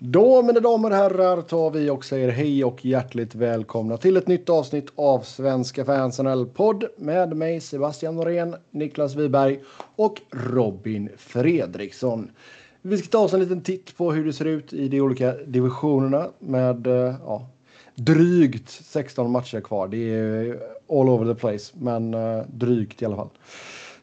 Då, mina damer och herrar, tar vi och säger hej och hjärtligt välkomna till ett nytt avsnitt av Svenska fans podd med mig Sebastian Norén, Niklas Wiberg och Robin Fredriksson. Vi ska ta oss en liten titt på hur det ser ut i de olika divisionerna med eh, ja, drygt 16 matcher kvar. Det är all over the place, men eh, drygt i alla fall.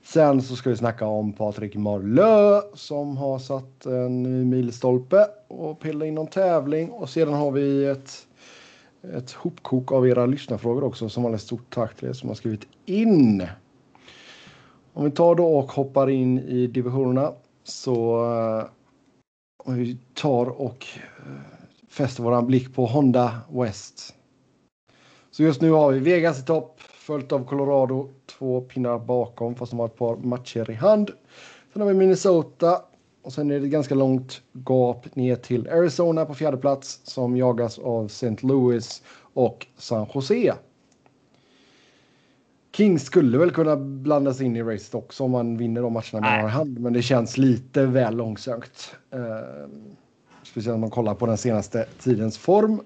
Sen så ska vi snacka om Patrik Marlö som har satt en ny milstolpe och pillat in någon tävling. Och sedan har vi ett, ett hopkok av era lyssnarfrågor också. Som vanligt stort tack till er som har skrivit in. Om vi tar då och hoppar in i divisionerna så eh, om vi tar och eh, fäster våran blick på Honda West. Så just nu har vi Vegas i topp, följt av Colorado två pinnar bakom fast de har ett par matcher i hand. Sen har vi Minnesota och sen är det ganska långt gap ner till Arizona på fjärde plats som jagas av St. Louis och San Jose. Kings skulle väl kunna blandas in i racet också om man vinner de matcherna man har i hand, men det känns lite väl långsökt. Eh, speciellt om man kollar på den senaste tidens form.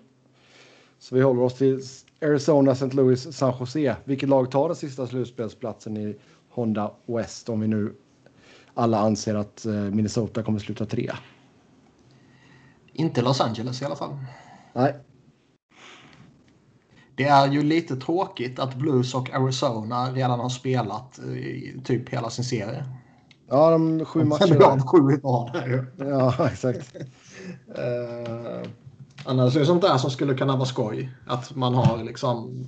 Så vi håller oss till Arizona, St. Louis, San Jose. Vilket lag tar den sista slutspelsplatsen i Honda West om vi nu alla anser att eh, Minnesota kommer sluta trea? Inte Los Angeles i alla fall. Nej. Det är ju lite tråkigt att Blues och Arizona redan har spelat i typ hela sin serie. Ja, de sju matcherna. Sju i rad. Ja, exakt. uh, Annars är det sånt där som skulle kunna vara skoj. Att man har liksom...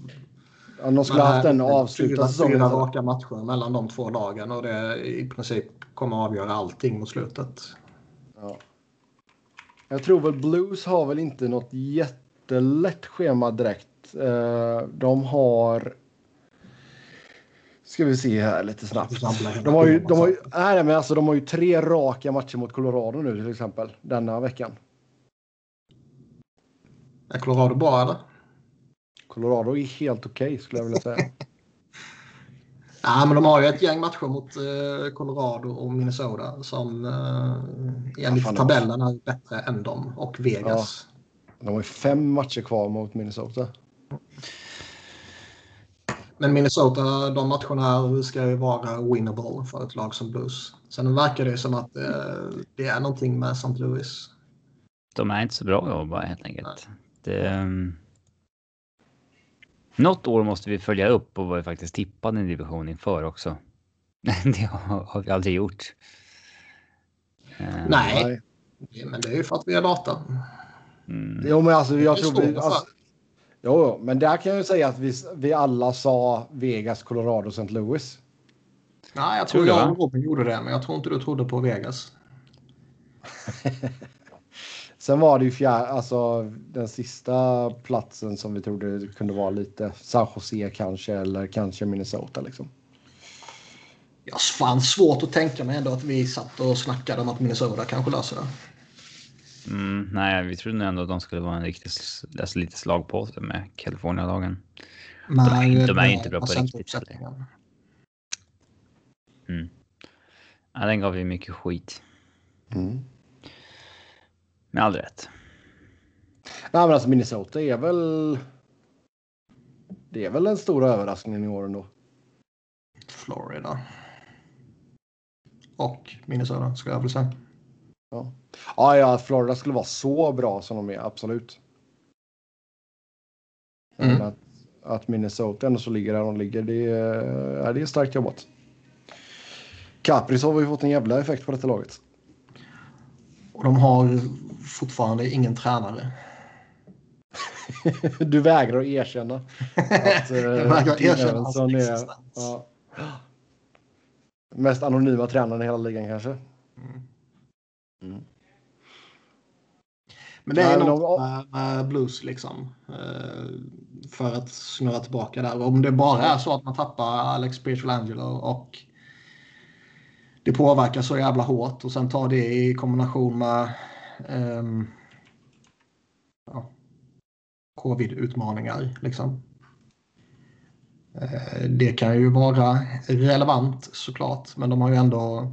Ja, de skulle haft en avslutad säsong. Fyra raka matcher mellan de två lagen och det i princip kommer att avgöra allting mot slutet. Ja. Jag tror väl Blues har väl inte något jättelätt schema direkt. Eh, de har... Ska vi se här lite snabbt. De har ju, de har ju, nej, men alltså, de har ju tre raka matcher mot Colorado nu till exempel denna veckan. Är Colorado bra eller? Colorado är helt okej okay, skulle jag vilja säga. Ja, men de har ju ett gäng matcher mot eh, Colorado och Minnesota som eh, enligt ja, tabellen är bättre än dem och Vegas. Ja. De har ju fem matcher kvar mot Minnesota. Men Minnesota, de matcherna ska ju vara winnable för ett lag som Blues. Sen verkar det som att eh, det är någonting med St. Louis. De är inte så bra jobba helt enkelt. Nej. Um... Något år måste vi följa upp och vad vi faktiskt tippade en division inför också. det har vi aldrig gjort. Uh... Nej, men det är ju för att vi har data. Mm. Jo, men alltså jag tror vi... Alltså, jo, men där kan jag ju säga att vi, vi alla sa Vegas, Colorado, St. Louis. Nej, jag tror, tror jag och Robin gjorde det, men jag tror inte du trodde på Vegas. Sen var det ju fjär, alltså, den sista platsen som vi trodde kunde vara lite San Jose kanske eller kanske Minnesota liksom. Ja, fan svårt att tänka mig ändå att vi satt och snackade om att Minnesota kanske löser det. Mm, nej, vi trodde ändå att de skulle vara en riktigt alltså, lite slag på sig med California-lagen. De, är, de är inte bra på riktigt. Mm. Ja, den gav ju mycket skit. Mm. Med all rätt. Nej, men alltså Minnesota är väl. Det är väl den stora överraskningen i år ändå. Florida. Och Minnesota ska jag väl säga. Ja. ja, ja, Florida skulle vara så bra som de är, absolut. Mm. Men att, att Minnesota ändå så ligger där de ligger, det är, det är starkt jobbat. Capris har vi fått en jävla effekt på detta laget. Och de har fortfarande ingen tränare. du vägrar att erkänna att uh, Jag vägrar erkänna hans är ja, mest anonyma tränaren i hela ligan kanske. Mm. Mm. Men det är Nej, något med, med, blues liksom. Uh, för att snurra tillbaka där. Om det bara är så att man tappar Alex Pietrangelo och det påverkar så jävla hårt och sen tar det i kombination med um, ja, covid-utmaningar. Liksom. Uh, det kan ju vara relevant såklart, men de har ju ändå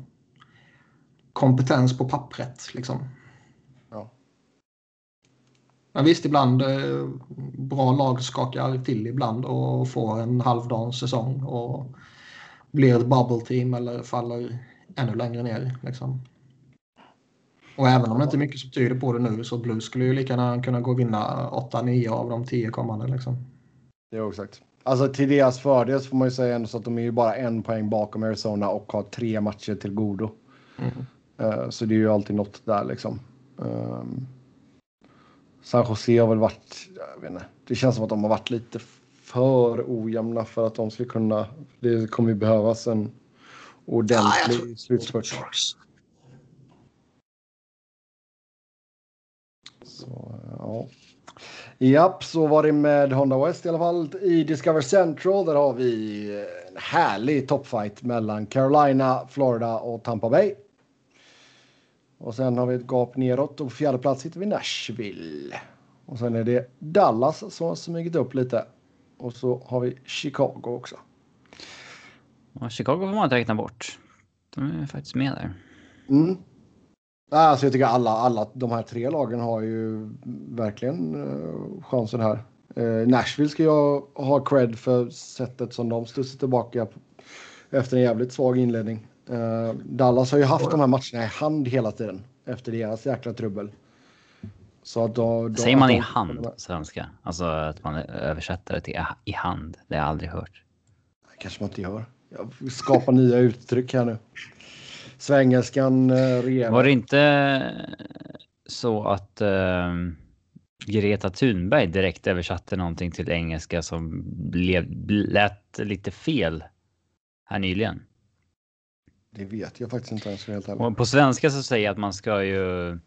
kompetens på pappret. Liksom. Ja. Men visst, ibland eh, bra lag skakar till ibland och får en halvdan säsong och blir ett bubble team eller faller ännu längre ner. Liksom. Och även om det inte är mycket som tyder på det nu så Blues skulle ju lika gärna kunna gå och vinna 8-9 av de 10 kommande. Liksom. Ja, exakt. Alltså till deras fördel så får man ju säga ändå så att de är ju bara en poäng bakom Arizona och har tre matcher till godo. Mm. Uh, så det är ju alltid något där liksom. Um, San Jose har väl varit, jag vet inte, det känns som att de har varit lite för ojämna för att de ska kunna, det kommer ju behövas en ordentlig ja, slutspurt. Så, ja. Japp, så var det med Honda West i alla fall. I Discover Central där har vi en härlig toppfight mellan Carolina, Florida och Tampa Bay. Och sen har vi ett gap neråt och på fjärde plats hittar vi Nashville. Och sen är det Dallas som har smugit upp lite. Och så har vi Chicago också. Ja, Chicago får man räkna bort. De är faktiskt med där. Mm. Alltså jag tycker alla, alla de här tre lagen har ju verkligen uh, chansen här. Uh, Nashville ska jag ha cred för sättet som de studsar tillbaka efter en jävligt svag inledning. Uh, Dallas har ju haft de här matcherna i hand hela tiden efter deras jäkla trubbel. Så då, då Säger man i hand svenska? Alltså att man översätter det till i hand? Det har jag aldrig hört. kanske man inte gör. Jag skapar nya uttryck här nu. Svengelskan uh, regerar. Var det inte så att uh, Greta Thunberg direkt översatte någonting till engelska som blev, lät lite fel här nyligen? Det vet jag faktiskt inte ens helt ärligt. På svenska så säger jag att man ska ju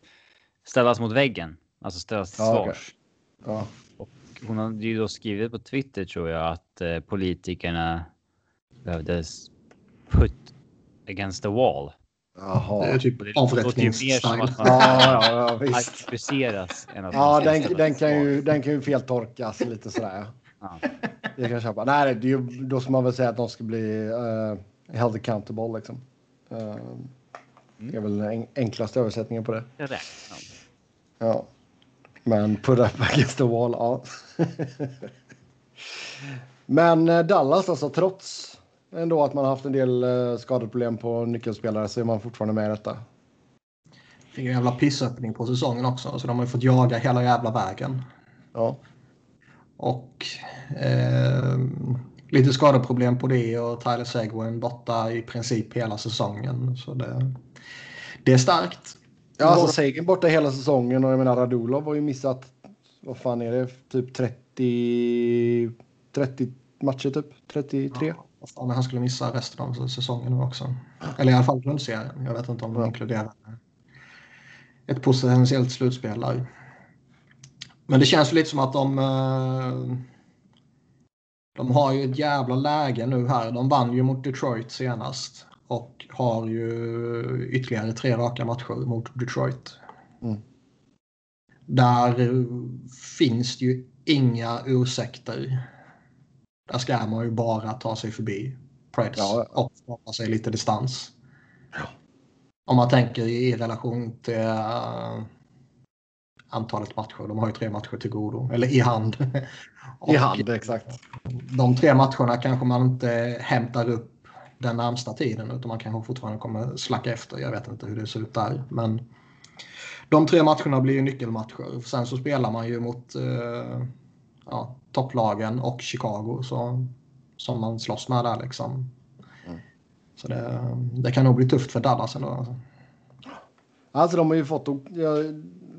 ställas mot väggen, alltså ställas till ja, svars. Okay. Ja. Och hon hade ju då skrivit på Twitter tror jag att eh, politikerna behövdes put against the wall. Jaha. Det är typ avrättningsstyle. Ja, ja, ja, visst. Aktiviseras. Ja, den, den, kan ju, den kan ju feltorkas lite sådär. Ja. Det kan jag köpa. Nej, det, då ska man väl säga att de ska bli uh, held accountable liksom. Uh, det är väl den enklaste översättningen på det. Rätt. Ja. Men put up against the wall, ja. Men eh, Dallas alltså, trots ändå att man haft en del uh, skadeproblem på nyckelspelare så är man fortfarande med i detta. Fick en jävla pissöppning på säsongen också, så de har ju fått jaga hela jävla vägen. Ja. Och eh, lite skadeproblem på det och Tyler Seguin borta i princip hela säsongen. Så det, det är starkt. Ja, alltså Seguin borta hela säsongen och jag menar Radulov har ju missat, vad fan är det, typ 30, 30 matcher typ, 33. Ja, fan, han skulle missa resten av säsongen nu också. Eller i alla fall grundserien. Jag vet inte om de inkluderar ett potentiellt slutspel där. Men det känns lite som att de eh, de har ju ett jävla läge nu här. De vann ju mot Detroit senast och har ju ytterligare tre raka matcher mot Detroit. Mm. Där finns det ju inga ursäkter. Där ska man ju bara ta sig förbi Preds ja. och skapa sig lite distans. Ja. Om man tänker i relation till uh, antalet matcher. De har ju tre matcher till godo, eller i hand. I hand, exakt. De tre matcherna kanske man inte hämtar upp den närmsta tiden utan man kanske fortfarande kommer slacka efter. Jag vet inte hur det ser ut där. Men de tre matcherna blir ju nyckelmatcher. Sen så spelar man ju mot eh, ja, topplagen och Chicago så, som man slåss med där liksom. Mm. Så det, det, kan nog bli tufft för Dallas ändå. Alltså. alltså de har ju fått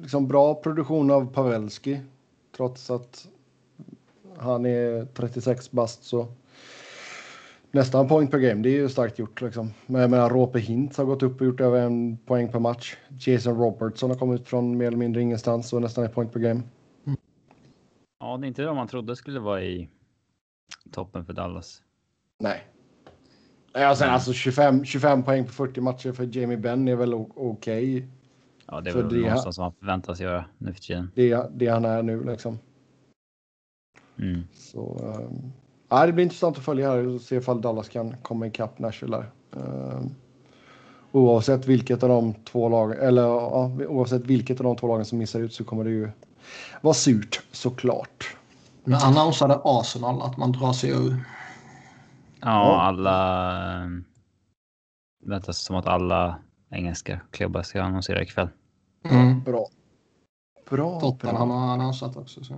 liksom bra produktion av Pavelski. Trots att han är 36 bast så nästan poäng per game. Det är ju starkt gjort liksom. Men jag menar, Rope Hintz har gått upp och gjort över en poäng per match. Jason Robertson har kommit från mer eller mindre ingenstans och nästan ett poäng per game. Ja, det är inte det man trodde skulle vara i toppen för Dallas. Nej. Ja, sen, alltså 25, 25 poäng på 40 matcher för Jamie Benn är väl okej. Okay. Ja, det är väl det någonstans som han förväntas göra nu för tiden. Det, det han är nu liksom. Mm. Så, um, ja, det blir intressant att följa här och se ifall Dallas kan komma ikapp Nashville. Um, oavsett vilket av de två lagen, eller ja, oavsett vilket av de två lagen som missar ut så kommer det ju var surt såklart. Nu annonsade Arsenal att man drar sig ur. Ja, alla. Det väntas som att alla engelska klubbar ska annonsera ikväll. Mm. Bra. Bra. Tottenham har annonsat också. Så.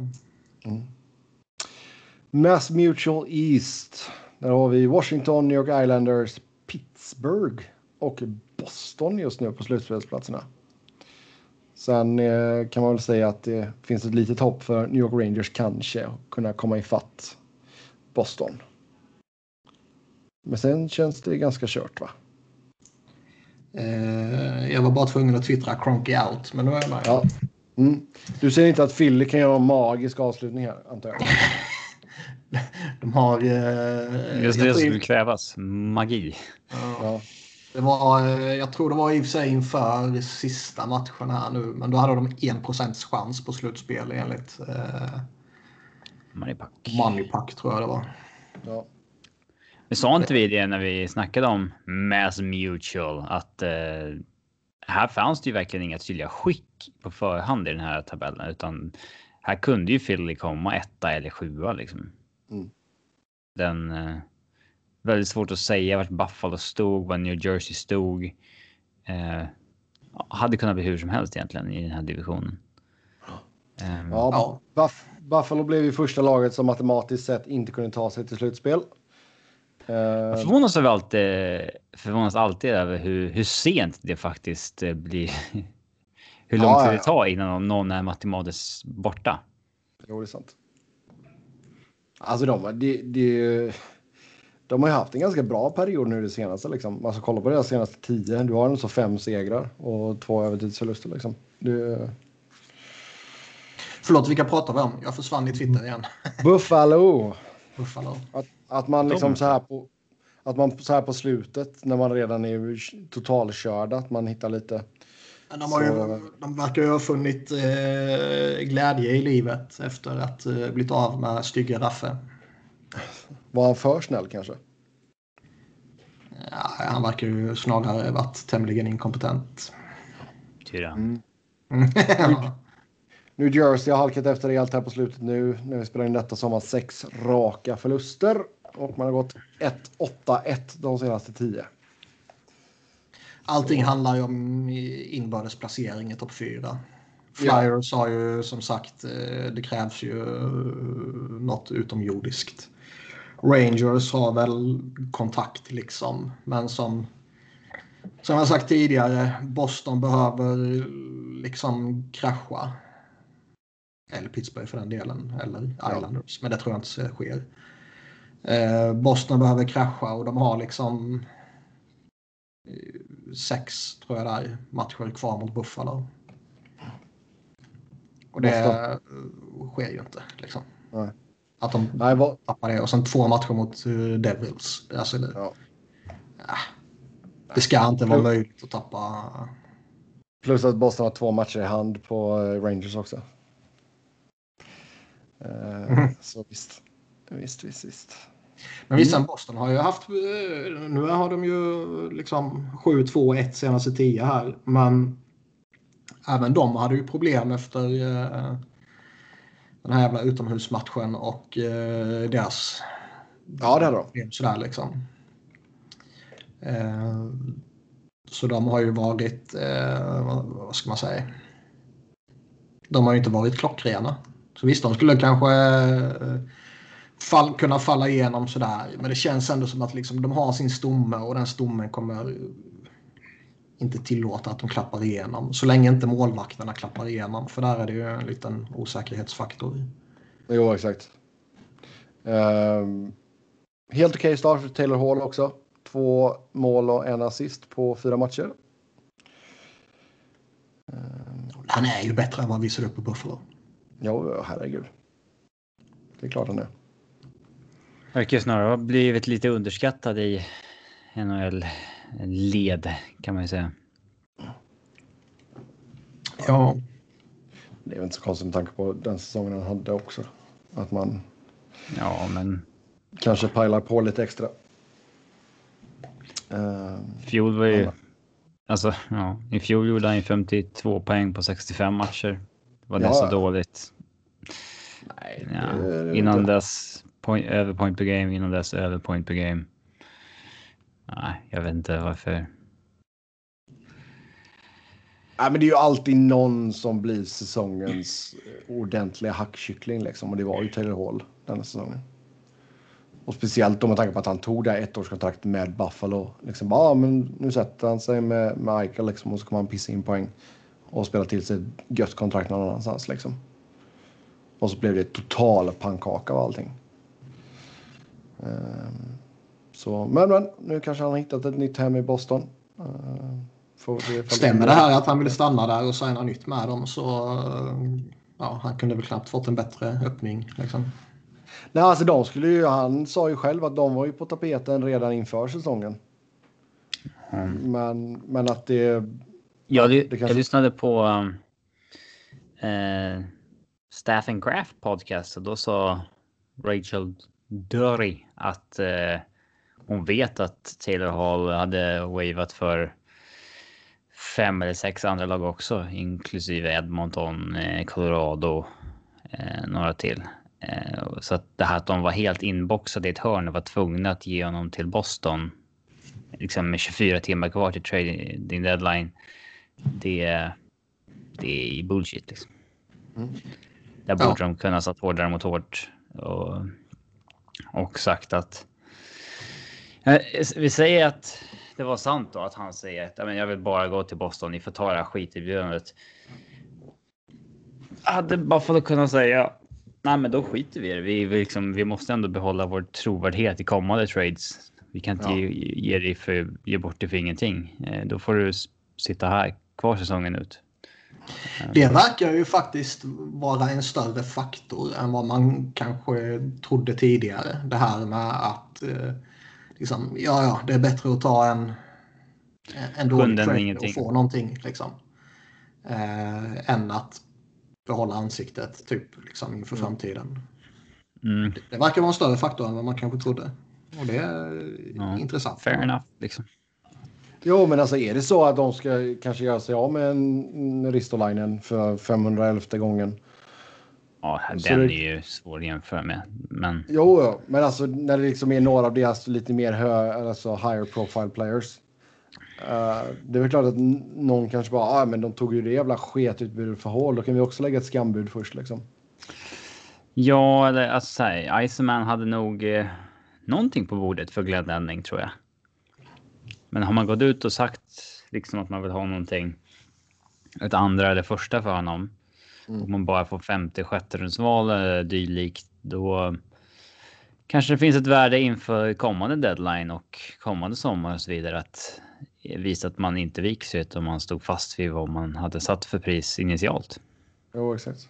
Mm. Mass Mutual East. Där har vi Washington, New York Islanders, Pittsburgh och Boston just nu på slutspelsplatserna. Sen eh, kan man väl säga att det finns ett litet hopp för New York Rangers kanske att kunna komma ifatt Boston. Men sen känns det ganska kört va? Eh, jag var bara tvungen att twittra Cronky out, men nu är jag med. Ja. Mm. Du ser inte att Philly kan göra en magisk avslutning här, antar jag? De har... Eh, Just det som skulle krävas. Magi. Ja. Det var, eh, jag tror det var i och för sig inför sista matchen här nu, men då hade de 1 chans på slutspel enligt eh, Moneypack. Moneypack tror jag det var. Ja. Vi sa inte vi det när vi snackade om Mass Mutual att eh, här fanns det ju verkligen inga tydliga skick på förhand i den här tabellen, utan här kunde ju Philly komma etta eller sjua liksom. Mm. Den eh, väldigt svårt att säga vart Buffalo stod, var New Jersey stod. Eh, hade kunnat bli hur som helst egentligen i den här divisionen. Um, ja, Buff Buffalo blev ju första laget som matematiskt sett inte kunde ta sig till slutspel. Jag förvånas, över alltid, förvånas alltid över hur, hur sent det faktiskt eh, blir. hur lång tid ja, ja. det tar innan någon är matematiskt borta. Jo, det är sant. Alltså de, de, de, de har ju haft en ganska bra period nu det senaste. Liksom. Alltså kolla på deras senaste tio. Du har en så fem segrar och två övertidsförluster. Liksom. Det... Förlåt, vilka pratar vi om? Jag försvann i Twitter igen. Buffalo. Buffalo. Att, att man liksom så här på att man så här på slutet när man redan är totalkörda att man hittar lite. De, har ju, de verkar ju ha funnit eh, glädje i livet efter att eh, blivit av med stygga Raffe. Var han för snäll kanske? Ja, han verkar ju snarare varit tämligen inkompetent. Tyra. Mm. New Jersey har halkat efter rejält här på slutet nu. När vi spelar in detta så har man sex raka förluster. Och man har gått 1-8-1 de senaste tio. Allting handlar ju om inbördes placering i topp 4. Flyers ja. har ju som sagt, eh, det krävs ju eh, något utomjordiskt. Rangers har väl kontakt liksom, men som som jag sagt tidigare, Boston behöver liksom krascha. Eller Pittsburgh för den delen, eller Islanders, men det tror jag inte sker. Eh, Boston behöver krascha och de har liksom sex, tror jag där, matcher kvar mot Buffalo. Och det Boston. sker ju inte. Liksom. Nej. Att de Nej, vad... tappar det. Och sen två matcher mot uh, Devils. Alltså, det, ja. Ja, det ska inte vara möjligt att tappa. Plus att Boston har två matcher i hand på eh, Rangers också. Mm. Så visst. Visst, visst, visst. Men visst, mm. Boston har ju haft, nu har de ju liksom 7-2-1 senaste 10 här. Men även de hade ju problem efter den här jävla utomhusmatchen och eh, deras... Ja, det hade de. Sådär liksom. Eh, så de har ju varit, eh, vad ska man säga? De har ju inte varit klockrena. Så visst, de skulle kanske eh, fall, kunna falla igenom sådär. Men det känns ändå som att liksom, de har sin stomme och den stommen kommer inte tillåta att de klappar igenom. Så länge inte målvakterna klappar igenom. För där är det ju en liten osäkerhetsfaktor. Jo, exakt. Um, helt okej okay start för Taylor Hall också. Två mål och en assist på fyra matcher. Um, han är ju bättre än vad vi ser upp på Buffalo. Jo, herregud. Det är klart han är. Verkar snarare ha blivit lite underskattad i NHL-led kan man ju säga. Ja. Det är väl inte så konstigt med tanke på den säsongen han hade också. Att man ja, men... kanske pajlar på lite extra. Uh, fjol var ju... Alltså, ja. I fjol gjorde han 52 poäng på 65 matcher. Var det ja. så dåligt? Nej, ja. Innan dess point, över point per game, innan dess över point per game. Nej, jag vet inte varför. Nej, men det är ju alltid någon som blir säsongens eh, ordentliga hackkyckling liksom. Och det var ju Taylor Hall denna säsongen. Och speciellt då med tanke på att han tog det här ettårskontraktet med Buffalo. Liksom bara, ah, men nu sätter han sig med, med Michael liksom och så kommer han pissa in poäng. Och spela till sig ett gött kontrakt någon annanstans liksom. Och så blev det total pannkaka av allting. Um, så, men, men nu kanske han har hittat ett nytt hem i Boston. Uh, det Stämmer det här att han ville stanna där och signa nytt med dem så uh, ja, han kunde väl knappt fått en bättre öppning. Liksom. Nej, alltså de skulle ju, han sa ju själv att de var ju på tapeten redan inför säsongen. Mm. Men, men att det... Ja, det, det kanske... Jag lyssnade på um, eh, Staff and Craft podcast och då sa Rachel Dury att eh, hon vet att Taylor Hall hade wavat för fem eller sex andra lag också, inklusive Edmonton, eh, Colorado, eh, några till. Eh, så att det här att de var helt inboxade i ett hörn och var tvungna att ge honom till Boston. Liksom med 24 timmar kvar till trading deadline. Det, det är bullshit liksom. Mm. Där borde ja. de kunna satt hårdare mot hårt. Och, och sagt att... Eh, vi säger att det var sant då att han säger att jag vill bara gå till Boston. Ni får ta det här skiterbjudandet. Hade Buffalo kunnat säga Nej, men då skiter vi i det. Vi, vi, liksom, vi måste ändå behålla vår trovärdighet i kommande trades. Vi kan inte ja. ge, ge, dig för, ge bort det för ingenting. Eh, då får du sitta här kvar säsongen ut. Det verkar ju faktiskt vara en större faktor än vad man kanske trodde tidigare. Det här med att eh, liksom, ja, ja, det är bättre att ta en, en dålig trade och få någonting. Liksom, eh, än att behålla ansiktet typ liksom inför mm. framtiden. Mm. Det, det verkar vara en större faktor än vad man kanske trodde. Och det är ja, intressant. Fair enough. Liksom. Jo, men alltså är det så att de ska kanske göra sig av med en Ristolainen för 511 gången? Ja, den det... är ju svår att jämföra med. Men... Jo, men alltså när det liksom är några av deras lite mer hö, alltså higher profile players. Uh, det är väl klart att någon kanske bara, ah, men de tog ju det jävla sketutbudet för hål. Då kan vi också lägga ett skambud först liksom. Ja, eller alltså säga, Iceman hade nog eh, någonting på bordet för Glenn tror jag. Men har man gått ut och sagt liksom att man vill ha någonting, ett andra eller första för honom mm. och man bara får 50 sjätterumsval eller dylikt, då kanske det finns ett värde inför kommande deadline och kommande sommar och så vidare att visa att man inte viker sig utan man stod fast vid vad man hade satt för pris initialt. Jo, exakt.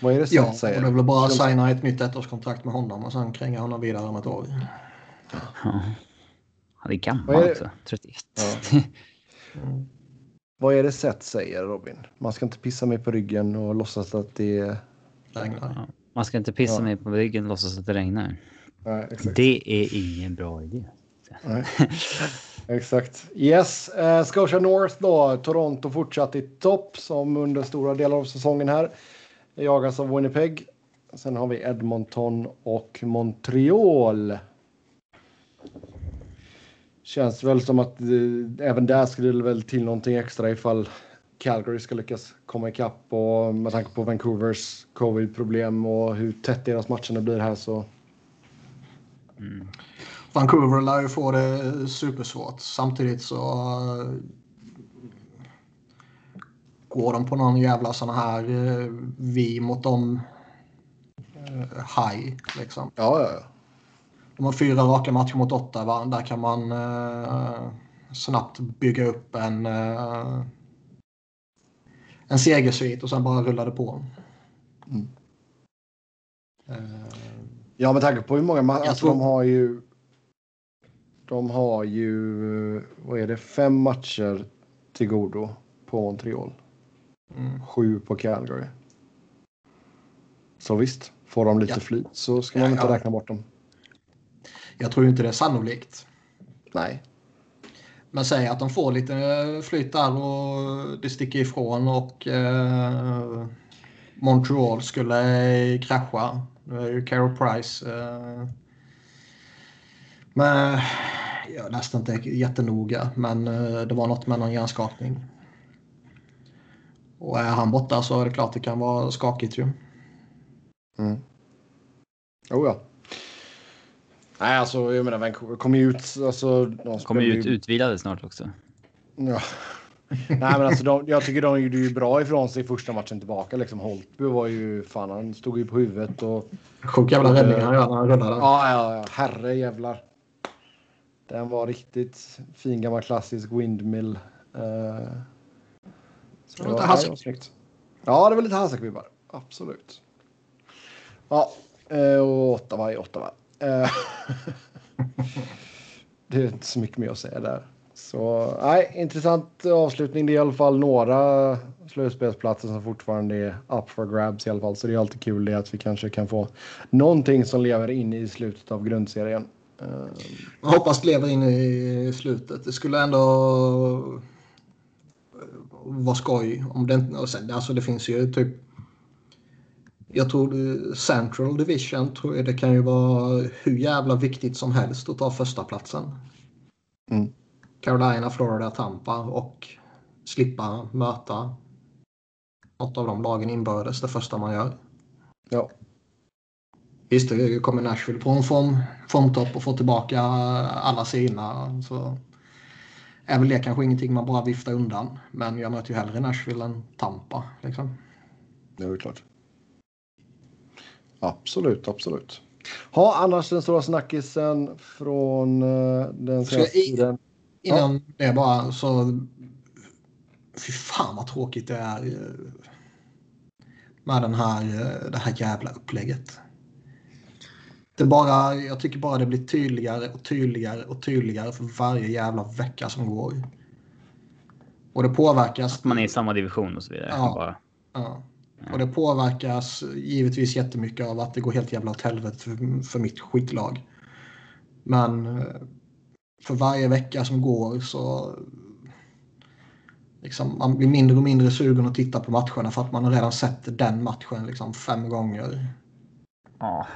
Vad är det som ja, säger? Ja, det är väl bara att signa ett nytt ettårskontrakt med honom och sen kränga honom vidare om ett år. Ja. Han är gammal också. 31. Ja. mm. Vad är det Seth säger Robin? Man ska inte pissa mig på ryggen och låtsas att det regnar. Man ska inte pissa ja. mig på ryggen och låtsas att det regnar. Nej, det är ingen bra idé. Nej. Exakt. Yes, uh, Scotia North då. Toronto fortsatt i topp som under stora delar av säsongen här. Jagas av Winnipeg. Sen har vi Edmonton och Montreal. Känns väl som att eh, även där skulle det väl till någonting extra ifall Calgary ska lyckas komma ikapp och med tanke på Vancouvers covid-problem och hur tätt deras matcher blir här så. Mm. Vancouver lär ju få det supersvårt. Samtidigt så uh, går de på någon jävla sån här uh, vi mot dem uh, high liksom. Ja, ja, ja. De har fyra raka matcher mot åtta. Va? Där kan man uh, snabbt bygga upp en uh, en segersvit och sen bara rulla det på. Mm. Uh, ja, med tanke på hur många matcher alltså, de har ju de har ju, vad är det, fem matcher till godo på Montreal. Mm. Sju på Calgary. Så visst, får de lite ja. flyt så ska man ja, inte ja. räkna bort dem. Jag tror inte det är sannolikt. Nej. Men säg att de får lite flyt där och det sticker ifrån och eh, Montreal skulle krascha. Nu är ju Carol Price. Eh, men jag läste inte jättenoga, men eh, det var något med någon hjärnskakning. Och är han borta så är det klart det kan vara skakigt ju. Mm. Oh ja. Nej, alltså jag menar Vancouver kommer ju ut. Alltså, de kommer ju ut utvilade snart också. Ja. Nej, men alltså de, jag tycker de gjorde ju bra ifrån sig första matchen tillbaka. Liksom Holtby var ju fan, han stod ju på huvudet och. Sjuk jävla räddning han gör när han rullade. Ja, ja, ja, herre jävlar. Den var riktigt fin gammal klassisk windmill. Uh, så lite Hasek. Ja, det var lite Hasek-vibbar. Absolut. Ja, eh, och Ottawa är Ottawa. Eh, det är inte så mycket mer att säga där. Så nej, intressant avslutning. Det är i alla fall några slutspelsplatser som fortfarande är up for grabs i alla fall. Så det är alltid kul det att vi kanske kan få någonting som lever in i slutet av grundserien. Eh, Jag hoppas det lever in i slutet. Det skulle ändå vara skoj om det inte... Alltså det finns ju typ... Jag tror Central Division tror jag det kan ju vara hur jävla viktigt som helst att ta första platsen. Mm. Carolina, Florida, Tampa och slippa möta något av de lagen inbördes det första man gör. Ja. Visst, det kommer Nashville på en form, formtopp och få tillbaka alla sina. Så är väl det kanske ingenting man bara viftar undan. Men jag möter ju hellre Nashville än Tampa. Liksom. Det är klart. Absolut, absolut. Ha, annars den stora snackisen från uh, den senaste tiden. Innan ja. det bara så... Fy fan vad tråkigt det är eh, med den här, eh, det här jävla upplägget. Det bara, jag tycker bara det blir tydligare och tydligare och tydligare för varje jävla vecka som går. Och det påverkas... Att man är i samma division och så vidare. Ja, bara. ja. Och det påverkas givetvis jättemycket av att det går helt jävla åt helvete för, för mitt skitlag. Men eh, för varje vecka som går så liksom, man blir mindre och mindre sugen att titta på matcherna för att man har redan sett den matchen liksom fem gånger. Ja,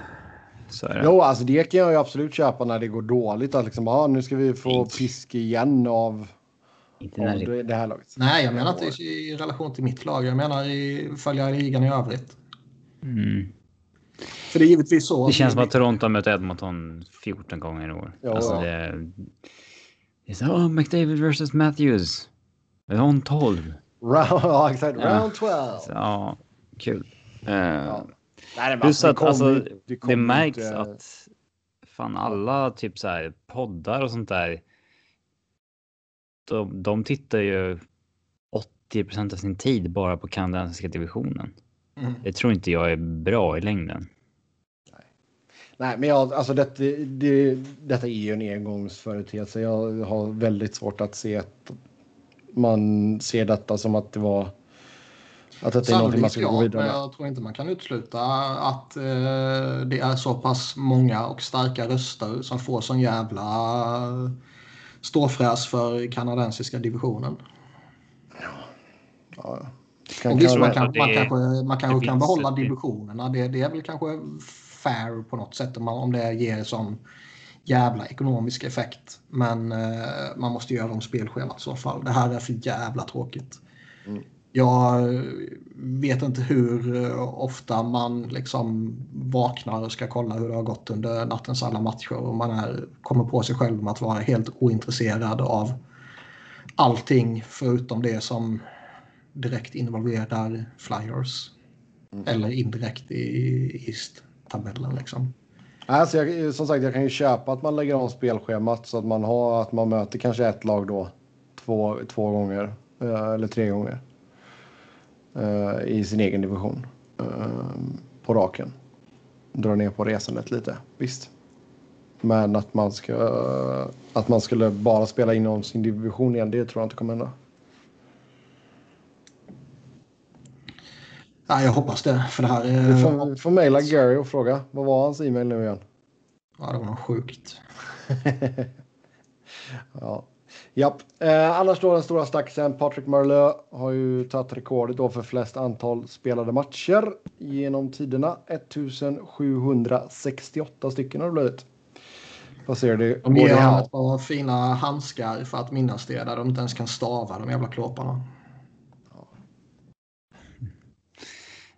så är det. Jo, alltså det kan jag ju absolut köpa när det går dåligt. Att liksom, ah, nu ska vi få pisk igen av, av det, det här laget. Nej, jag menar inte i relation till mitt lag. Jag menar i följa ligan i övrigt. Mm. För det är givetvis så. Det känns som att Toronto har mött Edmonton 14 gånger i år. Ja, alltså ja. det, det är så, oh, McDavid versus Matthews. Round 12. Round, ja, exakt. Round 12. Så, ja, kul. Uh, ja. Nej, Plus att alltså, det, det märks inte... att fan alla typ så här poddar och sånt där. De, de tittar ju 80% av sin tid bara på kanadensiska divisionen. Mm. Det tror inte jag är bra i längden. Nej, Nej men jag, alltså det, det, detta är ju en engångsföreteelse. Jag har väldigt svårt att se att man ser detta som att det var att det är någonting man ska gå vidare med. Jag tror inte man kan utesluta att eh, det är så pass många och starka röster som får sån jävla ståfräs för kanadensiska divisionen. Ja. ja. Kan, och visst, man, kan, det, man kanske, man kanske kan behålla divisionerna. Det, det är väl kanske fair på något sätt om, man, om det ger sån jävla ekonomisk effekt. Men eh, man måste göra om spelschemat i så fall. Det här är för jävla tråkigt. Mm. Jag vet inte hur ofta man liksom vaknar och ska kolla hur det har gått under nattens alla matcher och man är, kommer på sig själv med att vara helt ointresserad av allting förutom det som direkt involverar Flyers. Mm. Eller indirekt i East-tabellen liksom. Alltså jag, som sagt, jag kan ju köpa att man lägger om spelschemat så att man har att man möter kanske ett lag då två, två gånger eh, eller tre gånger i sin egen division uh, på raken. Dra ner på resandet lite, visst. Men att man, ska, att man skulle bara spela inom sin division igen, det tror jag inte kommer hända. Ja, jag hoppas det. För det här är... Du får, får mejla Gary och fråga. Vad var hans e-mail nu igen? Ja, det var något sjukt. ja. Japp. Eh, annars då den stora stacksen. Patrik Marlö har ju tagit rekordet då för flest antal spelade matcher genom tiderna. 1768 stycken har det blivit. Vad ser du? De ger honom ett par fina handskar för att minnas det. Där de inte ens kan stava de jävla klåparna.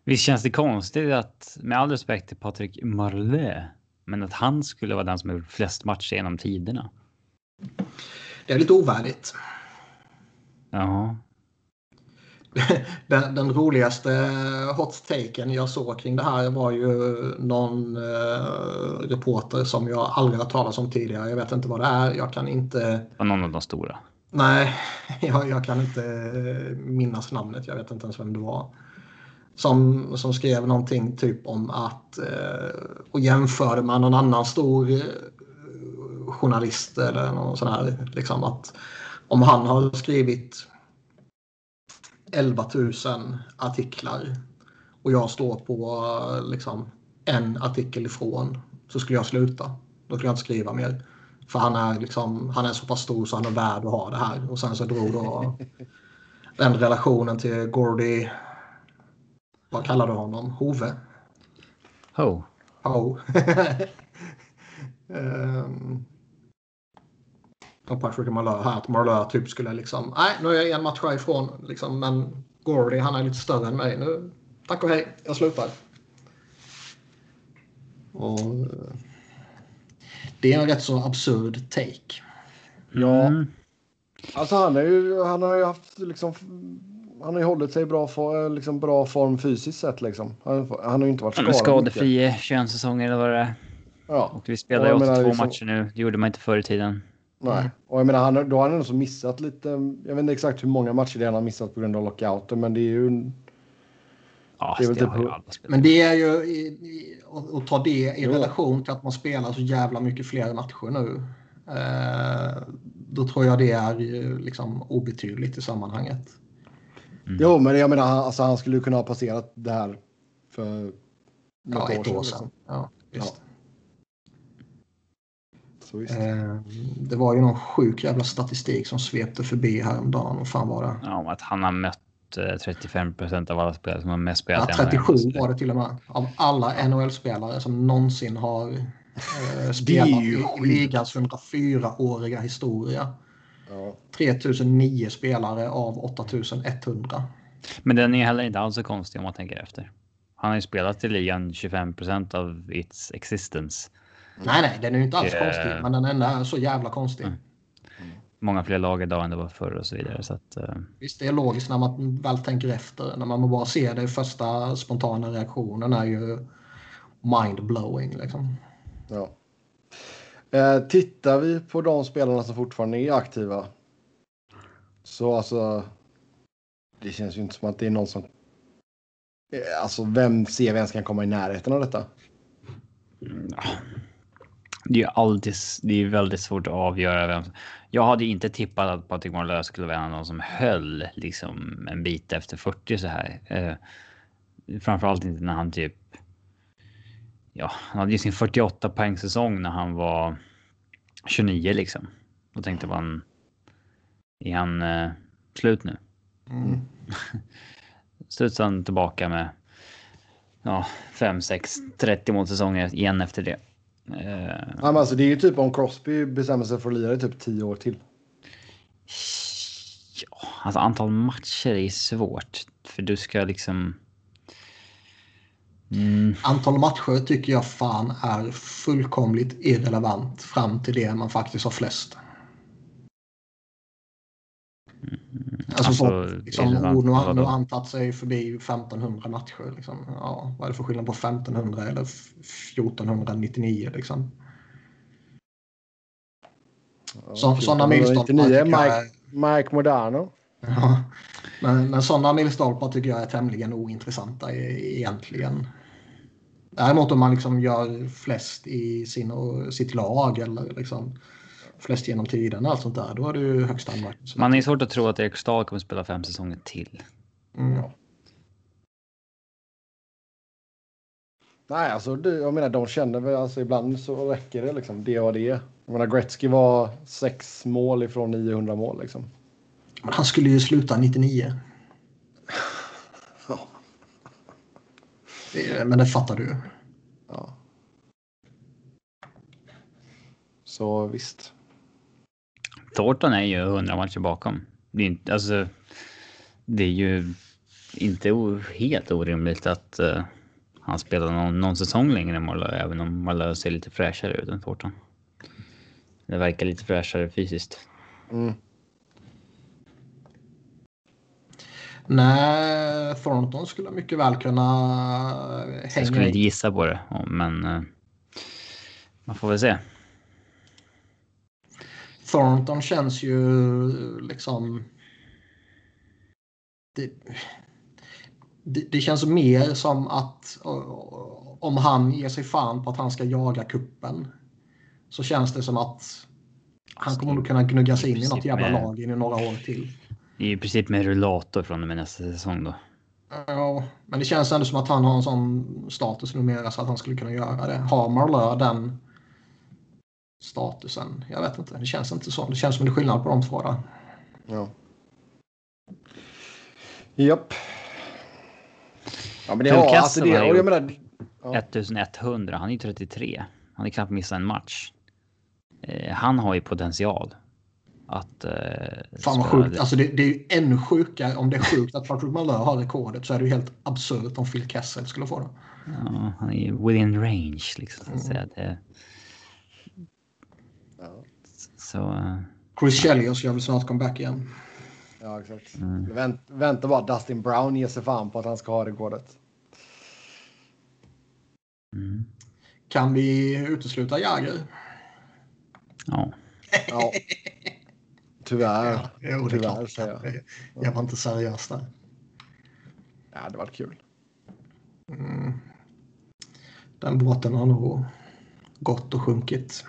Visst känns det konstigt att, med all respekt till Patrik Marlö, men att han skulle vara den som har gjort flest matcher genom tiderna. Det är lite ovärdigt. Ja. Den, den, roligaste hot-taken jag såg kring det här var ju någon eh, reporter som jag aldrig har talat om tidigare. Jag vet inte vad det är. Jag kan inte... Någon av de stora? Nej, jag, jag, kan inte minnas namnet. Jag vet inte ens vem det var. Som, som skrev någonting typ om att eh, och jämförde med någon annan stor journalist eller någon sån här. Liksom att om han har skrivit 11 000 artiklar och jag står på liksom, en artikel ifrån så skulle jag sluta. Då skulle jag inte skriva mer. För han är, liksom, han är så pass stor så han är värd att ha det här. Och sen så drog då den relationen till Gordy. Vad kallar du honom? Hove? Ho. Ho. um, och Patrick Marlö här. Att Marlö typ skulle liksom, nej nu är jag en match ifrån. Liksom, men Gordy han är lite större än mig. Nu, tack och hej, jag slutar. Och, det är en rätt så absurd take. Ja. Mm. Alltså han, är ju, han har ju haft liksom han har ju hållit sig i bra, for, liksom bra form fysiskt sett. Liksom. Han, han har ju inte varit skadad. Skadefri 21 säsonger eller vad det är. Ja. Och vi spelar ju också två liksom... matcher nu. Det gjorde man inte förr i tiden. Nej, mm. och jag menar, han, då har han också missat lite. Jag vet inte exakt hur många matcher det han har missat på grund av lockouten, men det är ju. Ja, det är väl typ, men det är ju att ta det i jo. relation till att man spelar så jävla mycket fler matcher nu. Eh, då tror jag det är liksom obetydligt i sammanhanget. Mm. Jo, men jag menar, alltså, han skulle kunna ha passerat det här för ja, ett år sedan. År sedan. Liksom. Ja, visst. Ja. Eh, det var ju någon sjuk jävla statistik som svepte förbi häromdagen. Vad fan var det? Ja, att han har mött 35 eh, procent av alla spelare som har mest spelat. Ja, 37 var det till och med. Av alla NHL-spelare som någonsin har eh, spelat i ligans 104-åriga historia. Ja. 3009 spelare av 8100. Men den är heller inte alls så konstig om man tänker efter. Han har ju spelat i ligan 25 procent av its existence. Nej, nej, den är ju inte alls konstig, men den är så jävla konstig. Mm. Många fler lag idag än det var förr och så vidare. Så att, uh... Visst, det är logiskt när man väl tänker efter. När man bara ser det, första spontana reaktionen är ju mind-blowing. Liksom. Ja. Eh, tittar vi på de spelarna som fortfarande är aktiva. Så alltså. Det känns ju inte som att det är någon som. Eh, alltså vem ser vem ska komma i närheten av detta? Mm, det är alltid, det är väldigt svårt att avgöra vem. Jag hade inte tippat att Patrik Morlö skulle vara någon som höll liksom en bit efter 40 så här. Eh, framförallt inte när han typ. Ja, han hade ju sin 48 poäng säsong när han var 29 liksom. Då tänkte man. Är han eh, slut nu? Mm. Studsade han tillbaka med. Ja, 5, 6, 30 målsäsonger igen efter det. Uh, ja, men alltså, det är ju typ om Crosby bestämmer sig för att lira i typ tio år till. Ja, alltså antal matcher är svårt. För du ska liksom... Mm. Antal matcher tycker jag fan är fullkomligt irrelevant fram till det man faktiskt har flest. Mm. Alltså, alltså folk, liksom, nu, har, nu har han tagit sig förbi 1500 matcher. Liksom. Ja, vad är det för skillnad på 1500 eller 1499? Liksom? Så, sådana milstolpar. Mike, Mike Modano. Ja, men, men sådana milstolpar tycker jag är tämligen ointressanta egentligen. Däremot om man liksom gör flest i sin, sitt lag eller liksom flest genom tiden och allt sånt där. Då är det ju högsta anmärkningsvärt. Man är svårt att tro att Erik Stahl kommer spela fem säsonger till. Mm. Nej, alltså det, jag menar de känner väl alltså ibland så räcker det liksom det och det. Jag menar, Gretzky var sex mål ifrån 900 mål liksom. Men han skulle ju sluta 99. Ja. Det- Men det fattar du. ja. Så visst. Thornton är ju 100 matcher bakom. Det är, inte, alltså, det är ju inte helt orimligt att eh, han spelar någon, någon säsong längre än Marlowe, även om Marlowe ser lite fräschare ut än Thornton. Det verkar lite fräschare fysiskt. Mm. Nej, Thornton skulle mycket väl kunna Jag hänga skulle inte gissa på det, men eh, man får väl se. Thornton känns ju liksom... Det, det, det känns mer som att om han ger sig fan på att han ska jaga kuppen så känns det som att han kommer nog kunna gnugga sig in i något jävla Med- lag i några år till. Det är i princip med rullator från och med nästa säsong då. Ja, men det känns ändå som att han har en sån status numera så att han skulle kunna göra det. Har Marlö den statusen? Jag vet inte. Det känns inte så. Det känns som det är skillnad på de två där. Ja. Japp. Ja, men det har alltså det. har jag menar, Ja. 1100, han är ju 33. Han är knappt missat en match. Eh, han har ju potential. Att... Eh, Fan vad sjukt. det. Alltså det, det är ju ännu sjukare. Om det är sjukt att Patrick Malö har rekordet så är det ju helt absurt om Phil Kessel skulle få det. Ja, han är ju within range liksom. Så att säga. Ja. så... eh, Chris Chelios gör väl snart comeback igen. Ja, exakt. Mm. Vänt, vänta bara Dustin Brown ger sig fan på att han ska ha rekordet. Mm, Kan vi utesluta Jagr? ja. Ja. Tyvärr. Jo, det är Tyvärr, klart. säger jag. Jag, jag var inte seriös där. Ja, det var kul. Mm. Den båten har nog gått och sjunkit.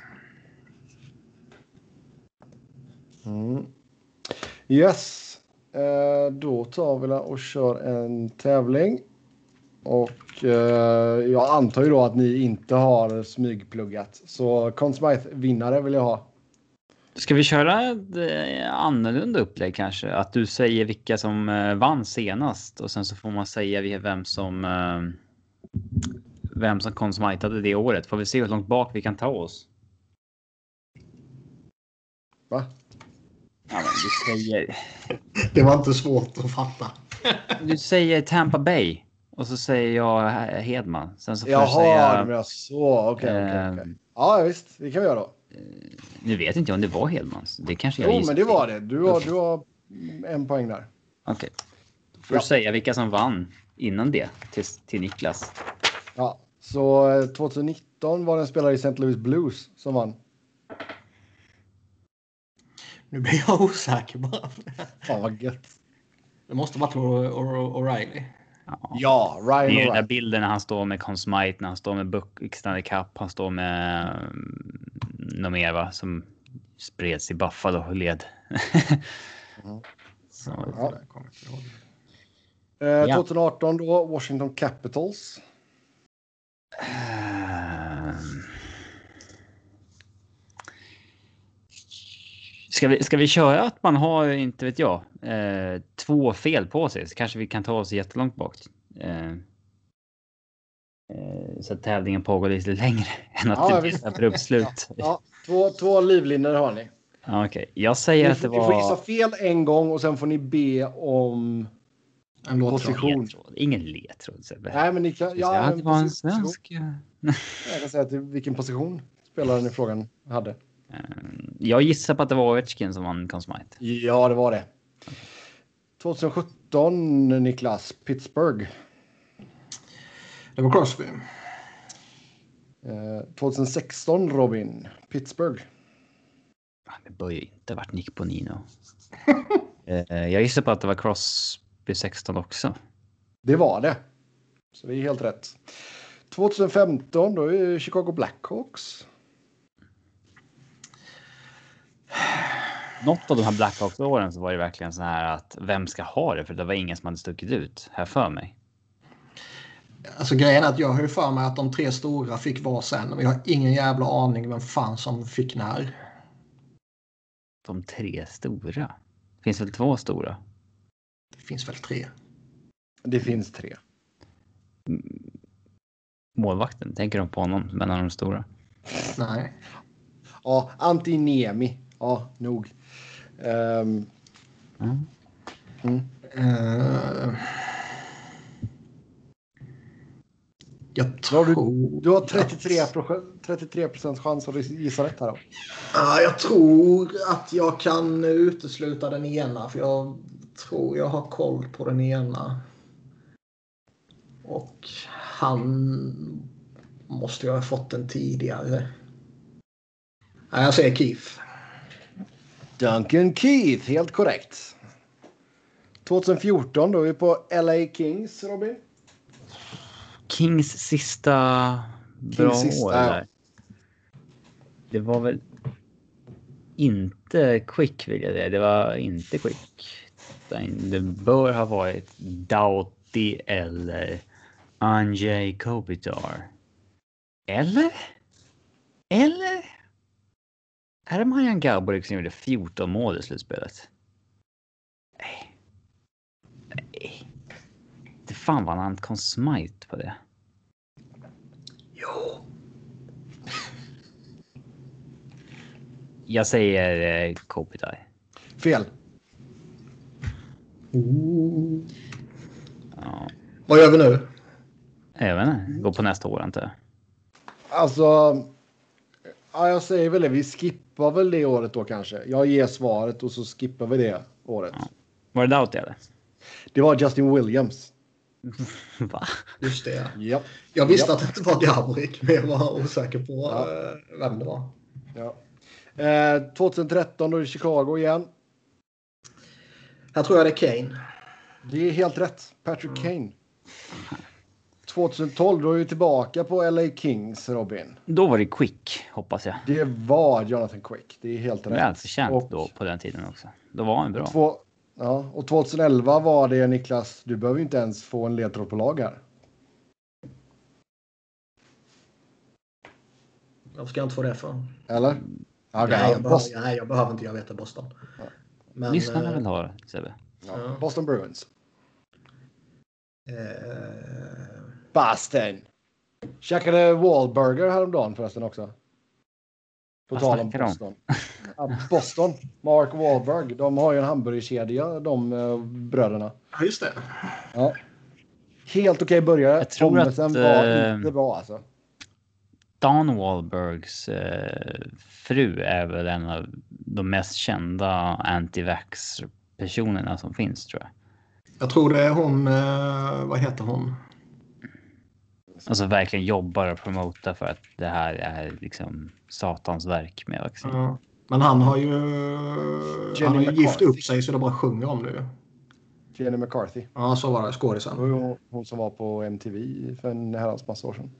Mm. Yes. Eh, då tar vi och kör en tävling. Och eh, jag antar ju då att ni inte har smygpluggat. Så Conn Smythe-vinnare vill jag ha. Ska vi köra ett eh, annorlunda upplägg kanske? Att du säger vilka som vann senast och sen så får man säga vem som vem som konsumtade det året. Får vi se hur långt bak vi kan ta oss. Va? Ja, men du säger. Det var inte svårt att fatta. Du säger Tampa Bay och så säger jag Hedman. Sen så får Jaha, säga. menar så. Okej, okej, eh, okej. Ja, visst. Det kan vi göra då. Nu vet inte jag om det var Hedmans. Det kanske jag Jo, men det var det. Du har, du har en poäng där. Okej. Då får Ja. du säga vilka som vann innan det till, till Niklas. Ja, så eh, 2019 var det en spelare i St. Louis Blues som vann. Nu blir jag osäker bara. Gött. Det måste varit O'Reilly. Ja. Ja, Det är ju Ryan den där O'Reilly. bilden när han står med Conn Smythe, när han står med Buck, Stanley Cup, han står med um, något mer va, som spreds i Buffalo och led. Mhm. Så, Ja. Eh, Ja. 2018 då, Washington Capitals. Ska vi, ska vi köra att man har, inte vet jag, eh, två fel på sig? Så kanske vi kan ta oss jättelångt bak. Eh, eh, så att tävlingen pågår lite längre än att Ja, det blir ett abrupt slut. Ja, två, två livlinor har ni. Ja, Okej, jag säger Ni att det får, ni får gissa var... fel en gång och sen får ni be om... En. Position. Ledtråd. Ingen ledtråd Sebbe. Nej, men ni kan... Ja, Ja, det var en svensk. Jag kan säga till vilken position spelaren i frågan hade. Eh, Jag gissar på att det var Ovechkin som vann Conn Smythe. Ja, det var det. 2017, Niklas. Pittsburgh. Det var Crosby. Eh, 2016, Robin. Pittsburgh. Det bör ju inte ha varit Nick Bonino. Eh, Jag gissar på att det var Crosby 16 också. Det var det. Så det är helt rätt. 2015, då är Chicago Blackhawks. Något av de här Blackhawks-åren så var det verkligen så här att vem ska ha det? För det var ingen som hade stuckit ut här för mig. Alltså grejen är att jag har ju för mig att de tre stora fick var sen. Men jag har ingen jävla aning vem fan som fick när. De tre stora? Finns väl två stora? Det finns väl tre? Det finns tre. Målvakten, tänker de på honom, men de stora? Nej. Ja, Antinemi. Ja, nog. Um, Mm. mm. Uh, jag tror... Du har 33, pro- 33 procents chans att gissa rätt här då. Ja, jag tror att jag kan utesluta den ena. För jag tror jag har koll på den ena. Och han måste ju ha fått den tidigare. Nej, jag säger Keith. Duncan Keith, helt korrekt. 2014, då är vi på LA Kings, Robin. Kings sista bra sista, år ja. där. Det var väl inte Quick vill jag säga. Det var inte Quick. Det bör ha varit Doughty eller Anjay Kopitar. Eller? Eller? Är det Marian Gaborik som gjorde 14 mål i slutspelet? Nej. Nej. Det fan var han Conn Smythe på det. Jo. Jag säger eh, Kopitar. Fel. Ja, Vad gör vi nu? jag vet inte. Gå på nästa år antar jag. Alltså, ja, jag säger väl det. Vi skippar väl det året då kanske. Jag ger svaret och så skippar vi det året. Ja. Var det Doughty eller? Det var Justin Williams. Va? Just det. Japp. Jag visste Japp. att det inte var Gabrik, men jag var osäker på Ja. eh, vem det var. Ja. Eh, 2013 då är det Chicago igen. Här tror jag det är Kane. Det är helt rätt. Patrick Kane. 2012 då är vi tillbaka på LA Kings, Robin. Då var det Quick, hoppas jag. Det var Jonathan Quick. Det är helt rätt. Välkänt Och- då på den tiden också. Då var han bra. Två, ja, och 2011 var det Niklas, du behöver inte ens få en ledtråd på lag här. Varför ska jag inte få det för? Eller? Ja, Nej, jag behöver, nej, jag behöver inte. Jag vet det Boston. Men, Lyssnarna eh, vill ha det, Sebbe. ja, Boston Bruins. eh, Boston. Käkade Wahlburger häromdagen förresten också. På Vad tal om? Boston. Ja, Boston, Mark Wahlberg, de har ju en hamburgerkedja de eh, bröderna. Ja, just det. Ja. Helt okej börjare. Jag tror Pommesen att, var eh, inte bra alltså. Don Wahlbergs eh, fru är väl en av de mest kända anti-vax personerna som finns tror jag. Jag tror det är hon, eh, vad heter hon? Alltså verkligen jobbar och promotar för att det här är liksom satans verk med vaccin. Ja. Men han har ju, han har ju gift upp sig så det bara sjunger om det ju. Jenny McCarthy. Ja, så var det. Skådisen. hon, hon som var på MTV för en herrans massa år sedan.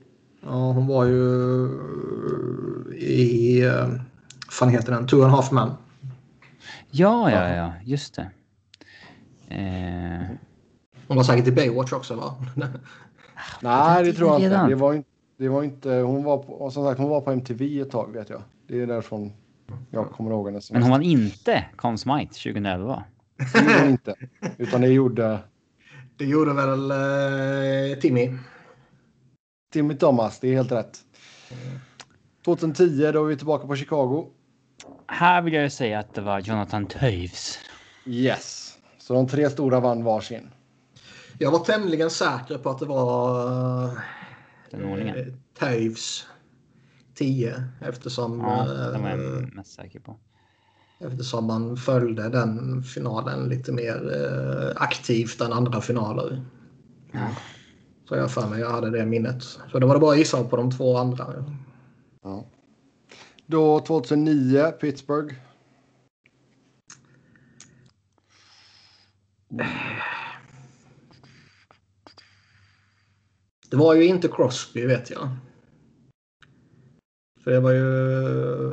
Ja, hon var ju i, eh, fan heter den? Two and a half men. Ja, ja, ja, just det. Eh, Hon var säkert i Baywatch också va? Nej, det tror jag inte. Det var inte, det var inte hon, var på, och som sagt, hon var på MTV ett tag vet jag. Det är därifrån jag kommer ihåg henne. men hon var inte Conn Smythe 2011. Det gjorde hon inte. Utan det gjorde Det gjorde väl eh, Timmy. Timmy Thomas. Det är helt rätt. 2010 då är vi tillbaka på Chicago. Här vill jag ju säga att det var Jonathan Toews. Yes. Så de tre stora vann varsin. Jag var tämligen säker på att det var Den ordningen. eh, Toews 10 eftersom, Ja, den var eh, jag mest säker på. eftersom man följde den finalen lite mer eh, aktivt än andra finaler. Så jag för mig jag hade det minnet. Så då var det bara att gissa på de två andra. Ja. Då 2009 Pittsburgh. Det var ju inte Crosby vet jag. För det var ju...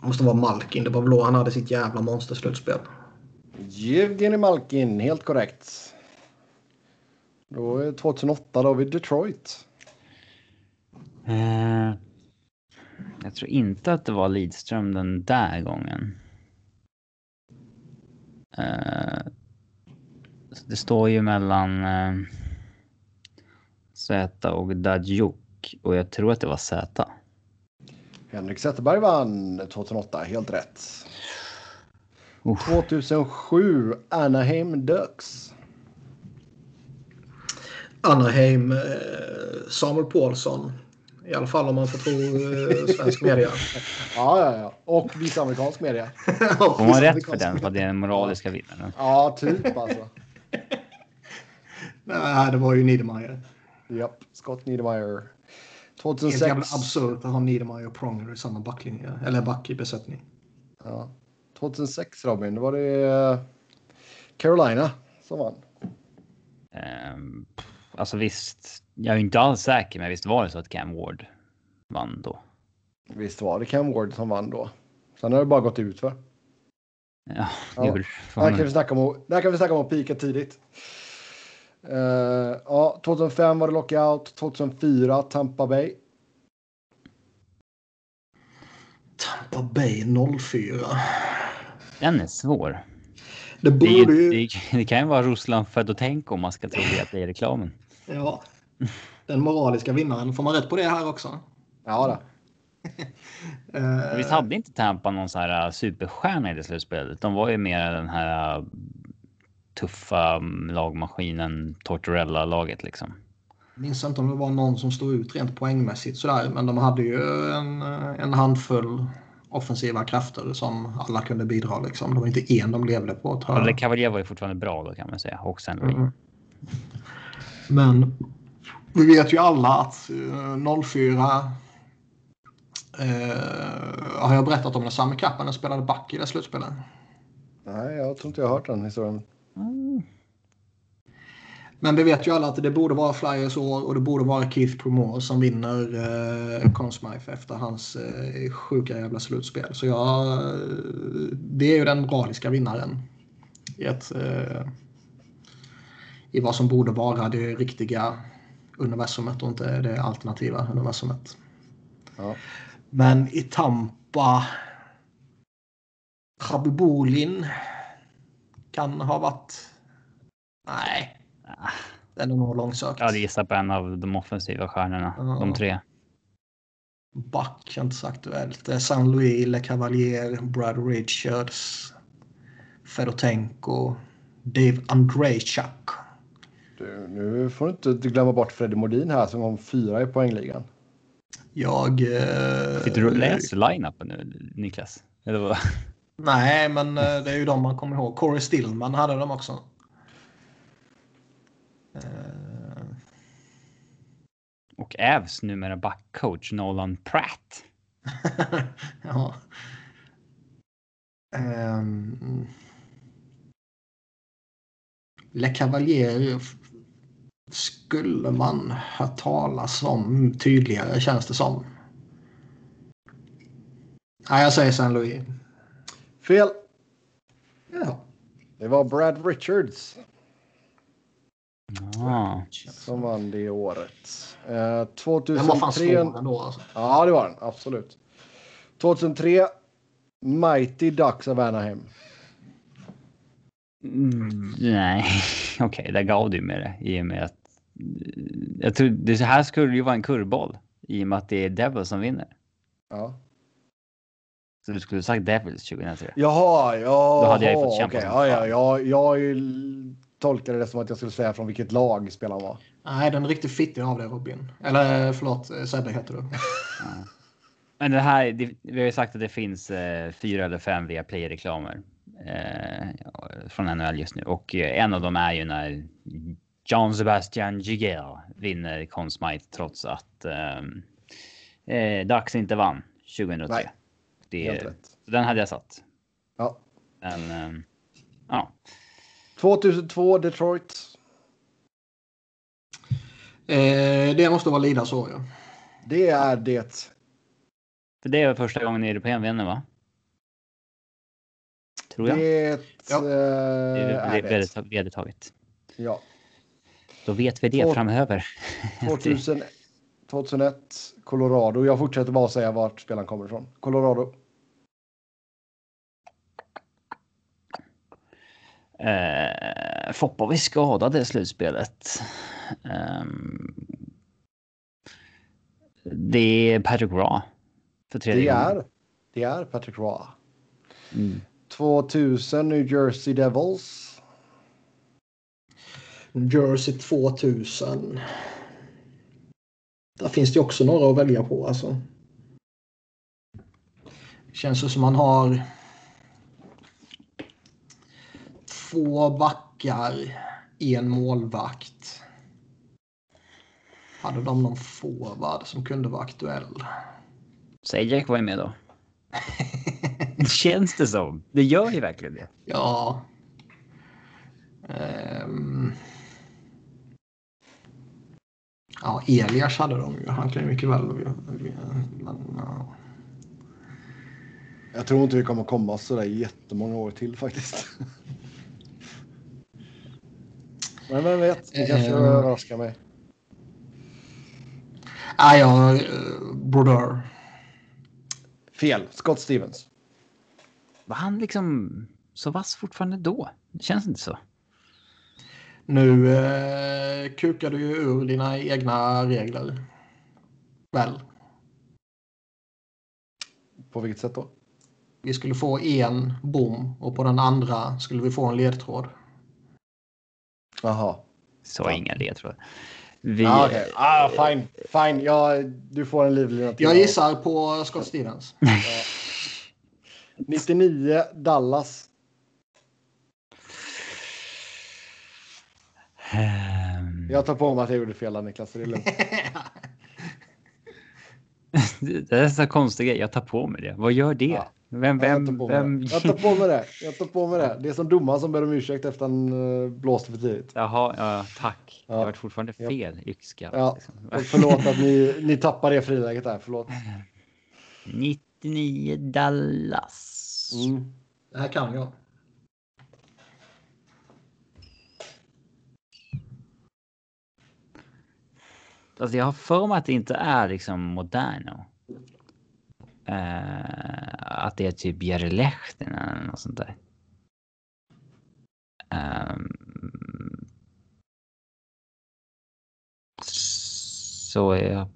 Det måste vara Malkin. Det var då han hade sitt jävla monsterslutspel. Evgeni Malkin, helt korrekt. Då är 2008 då har vi Detroit. Eh, jag tror inte att det var Lidström den där gången. Eh, det står ju mellan eh, Z och Dajuk och jag tror att det var Z. Henrik Zetterberg vann 2008, helt rätt. Uh. 2007, Anaheim Ducks. Anaheim, eh, Samuel Paulsson. I alla fall om man får tro eh, svensk media. ja, ja, ja. Och viss amerikansk media. Hon har rätt för den, för det är den moraliska vinnaren. Ja, typ alltså. Nej, det var ju Niedermayer. Japp, Scott Niedermayer. 2006. Det är absurt att ha Niedermayer och Pronger i samma backlinje, eller back i besättning. Ja. 2006 Robin, då var det eh, Carolina som vann. Um, alltså visst, jag är inte alls säker, men visst var det så att Cam Ward vann då? Visst var det Cam Ward som vann då. Sen har det bara gått ut för. Ja, ja. Där kan vi snacka om, där kan vi snacka om att pika tidigt. Uh, ja, 2005 var det lockout. 2004 Tampa Bay. Tampa Bay 04. Den är svår. Det, borde det, ju... det, det kan ju vara Ruslan Fedotenko om man ska tro det, det är reklamen. Ja, den moraliska vinnaren. Får man rätt på det här också? Ja, då. uh, Visst hade inte Tampa någon så här superstjärna i det slutspelet? De var ju mer den här tuffa lagmaskinen Tortorella-laget liksom. Jag minns inte om det var någon som stod ut rent poängmässigt sådär, men de hade ju en, en handfull offensiva krafter som alla kunde bidra. Liksom. Det var inte en de levde på. Ja, Le Cavalier var ju fortfarande bra då kan man säga. Och sen mm. Men vi vet ju alla att uh, 04 uh, har jag berättat om när Sami Kapanen spelade back i det slutspelet? Nej, jag tror inte jag har hört den historien. Men vi vet ju alla att det borde vara Flyers år och det borde vara Keith Promore som vinner eh, Conn Smythe efter hans eh, sjuka jävla slutspel. Så jag, eh, det är ju den moraliska vinnaren i, ett, eh, i vad som borde vara det riktiga universumet och inte det alternativa universumet. Ja. Men i Tampa Khabibulin kan ha varit... Nej. Den är nog långsökt. Jag hade gissat på en av de offensiva stjärnorna. Ja. De tre. Back inte så aktuellt. San Louis, Le Cavalier, Brad Richards, Fedotenko, Dave Andrejchak. Du, nu får du inte glömma bort Freddie Modin här som kom fyra i poängligan. Jag... Eh, Sitter du och läser line-upen nu, Niklas? Eller vad? Nej, men eh, det är ju de man kommer ihåg. Corey Stillman hade de också. Uh... Och Ävs numera backcoach Nolan Pratt. ja. Um... Le Cavalier skulle man hört talas om tydligare känns det som. Nej, jag säger San Louis. Fel. Ja. Det var Brad Richards. Ah. Som vann det året. Eh, 2003... Den var fan svår ändå alltså. Ja, det var den. Absolut. 2003. Mighty Ducks av Anaheim. Mm, nej, okej, okay, där gav du med det i och med att jag tror det här skulle ju vara en kurvboll i och med att det är Devils som vinner. Ja. Så du skulle sagt Devils 2003? Jaha, ja. Då hade jag ju fått kämpa okay, ja, ja, ja, jag tolkade det som att jag skulle säga från vilket lag spelaren var. Nej, den är riktigt fittig av dig Robin. Eller förlåt, Sebbe heter du. Ja. Men det här, det, vi har ju sagt att det finns eh, fyra eller fem via play-reklamer eh, från NHL just nu och eh, en av dem är ju när John Sebastian Giguère vinner Conn Smythe trots att ehm, eh, Dax inte vann 2003. Nej, det, den hade jag satt. Ja. Men eh, ja. 2002 Detroit. Eh, det måste vara Lidas år, ja. Det är det. För det är första gången Europeen vinner, va? Tror jag. Det, ja. det är, är vedertaget. Ja. Då vet vi det Två, framöver. 2000, 2001, Colorado. Jag fortsätter bara säga vart spelaren kommer ifrån. Colorado. Eh, Foppa var skadad i slutspelet. Eh, det är Patrick Raw. För tredje det är, det är Patrick Raw. Mm. 2000 New Jersey Devils. New Jersey 2000. Där finns det också några att välja på alltså. Det känns som man har två backar, en målvakt. Hade de någon forward som kunde vara aktuell? Säg Jack var med då. Känns det som. Det gör ju verkligen det. Ja. Um... Ja, Elias hade de ju. Han kan ju mycket väl... Men, ja. Jag tror inte vi kommer komma så där jättemånga år till faktiskt. Men vem vet, det kanske uh, överraskar mig. Nej, ja, uh, Brodeur. Fel. Scott Stevens. Var han liksom så vass fortfarande då? Det känns inte så. Nu eh, kukar du ju ur dina egna regler. Väl? På vilket sätt då? Vi skulle få en bom och på den andra skulle vi få en ledtråd. Jaha. Så inga ledtrådar. Vi... Ah, okay. ah, fine. Fine. Ja, du får en livlina till. Jag gissar på Scott Stevens. 99 Dallas. Um... Jag tar på mig att jag gjorde fel Niklas, det är lugnt. det är så konstig grej. Jag tar på mig det. Vad gör det? Ja. Vem, vem, jag, tar vem... jag tar på mig det. Jag tar på mig det. Det är som domaren som ber om ursäkt efter han uh, blåste för tidigt. Jaha, ja, tack. Ja. Jag har varit fortfarande fel yxskaft. Ja. Liksom. Förlåt att ni, ni tappar det friläget där. Förlåt. 99 Dallas. Mm. Det här kan jag. Alltså jag har för mig att det inte är liksom Moderno. Uh, att det är typ Jere Lehtinen eller något sånt där. Um, så är jag...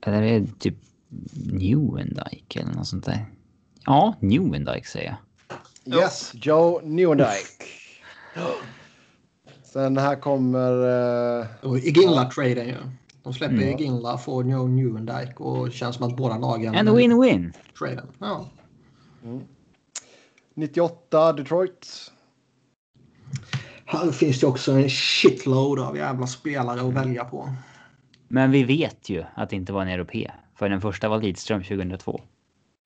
Eller är det typ Newendike eller något sånt där? Ja, Newendike säger jag. Yes, Joe Newendike. Sen här kommer... Uh, Iginla-traden ju. De släpper mm. Iginla, får Joe Newendike och känns som att båda lagen... En win-win. Traden, ja. Mm. 98 Detroit. Här finns det också en shitload av jävla spelare att välja på. Men vi vet ju att det inte var en europé. För den första var Lidström 2002.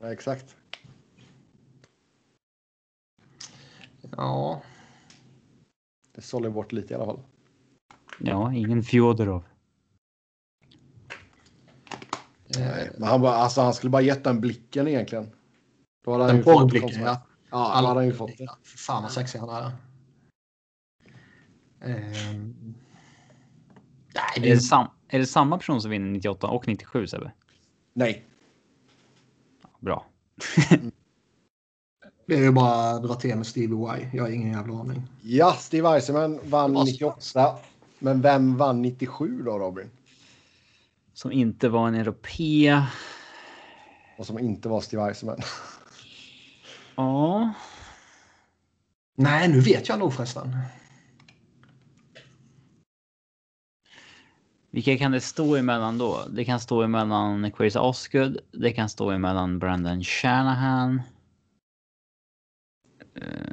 Ja, exakt. Ja. Det sålde bort lite i alla fall. Ja, ingen Fjodorov. Nej, men han, bara, alltså, han skulle bara gett den blicken egentligen. Då hade han ju fått blicken, ja. Ja, då hade han ju fått det. Fan vad sexig han är. Um... Nej, det... Är, det sam... är det samma person som vinner 98 och 97 Sebbe? Nej. Bra. det är ju bara att dra till med Stevie Y. Jag har ingen jävla aning. Ja, Steve Eisenman vann 98. Men vem vann 97 då, Robin? Som inte var en europé. Och som inte var Steve Eisenman. Ja. Nej, nu vet jag nog förresten. Vilka kan det stå emellan då? Det kan stå emellan Chris Osgood. Det kan stå emellan Brandon Shanahan. Uh,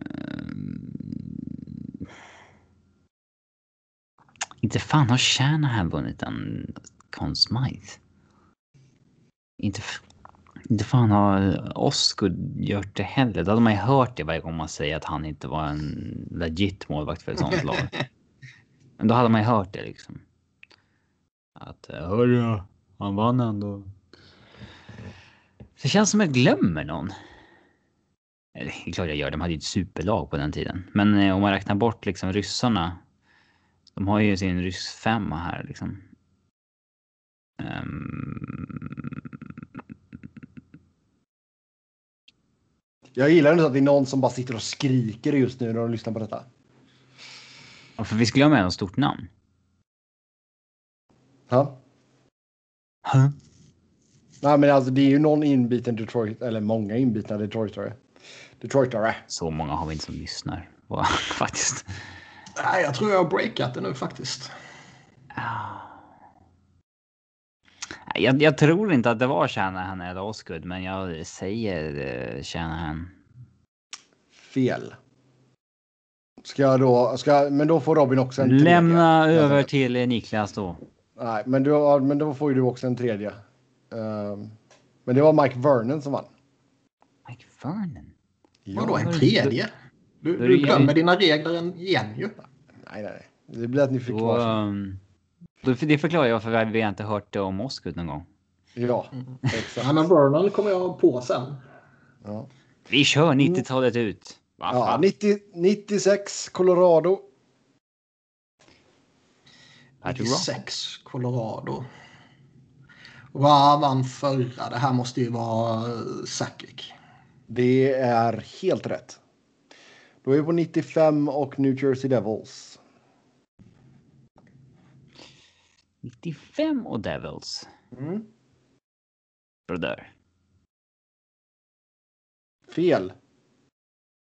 inte fan har Shanahan vunnit en Conn Smythe. Inte, inte fan har Osgood gjort det heller. Då hade man ju hört det varje gång man säger att han inte var en legit målvakt för ett sånt lag. Men då hade man ju hört det liksom. Att eh, hörru, han vann ändå. Det känns som jag glömmer någon. Det är klart jag gör, de hade ju ett superlag på den tiden. Men eh, om man räknar bort liksom ryssarna De har ju sin ryss femma här liksom. Um... Jag gillar ändå att det är någon som bara sitter och skriker just nu när de lyssnar på detta. Ja, för vi skulle ha med något stort namn. Ja. Huh? Nej, men alltså det är ju någon inbiten Detroit, eller många inbitna Detroitare. Detroitare. Så många har vi inte som lyssnar. Faktiskt. Nej, jag tror jag har breakat det nu faktiskt. Jag, jag, tror inte att det var Shanahan eller Osgood, men jag säger uh, Shanahan. Fel. Ska jag då, ska, men då får Robin också en tredje. Lämna över till Niklas då. Nej, men, du, men då får ju du också en tredje. Uh, men det var Mike Vernon som vann. Mike Vernon? Ja. Vadå en tredje? Du, du glömmer dina regler igen ju. Nej, nej, Det blir att ni fick kvar. Det förklarar jag för vi har inte hört det om Oscar någon gång. Ja, mm. exakt. Men Vernon kommer jag på sen. Ja. Vi kör 90-talet ut. Ja, 90, 96 Colorado. 96 Colorado. Vad vann förra? Det här måste ju vara Sakic. Det är helt rätt. Då är vi på 95 och New Jersey Devils. 95 och Devils. Mm. Broder. Fel.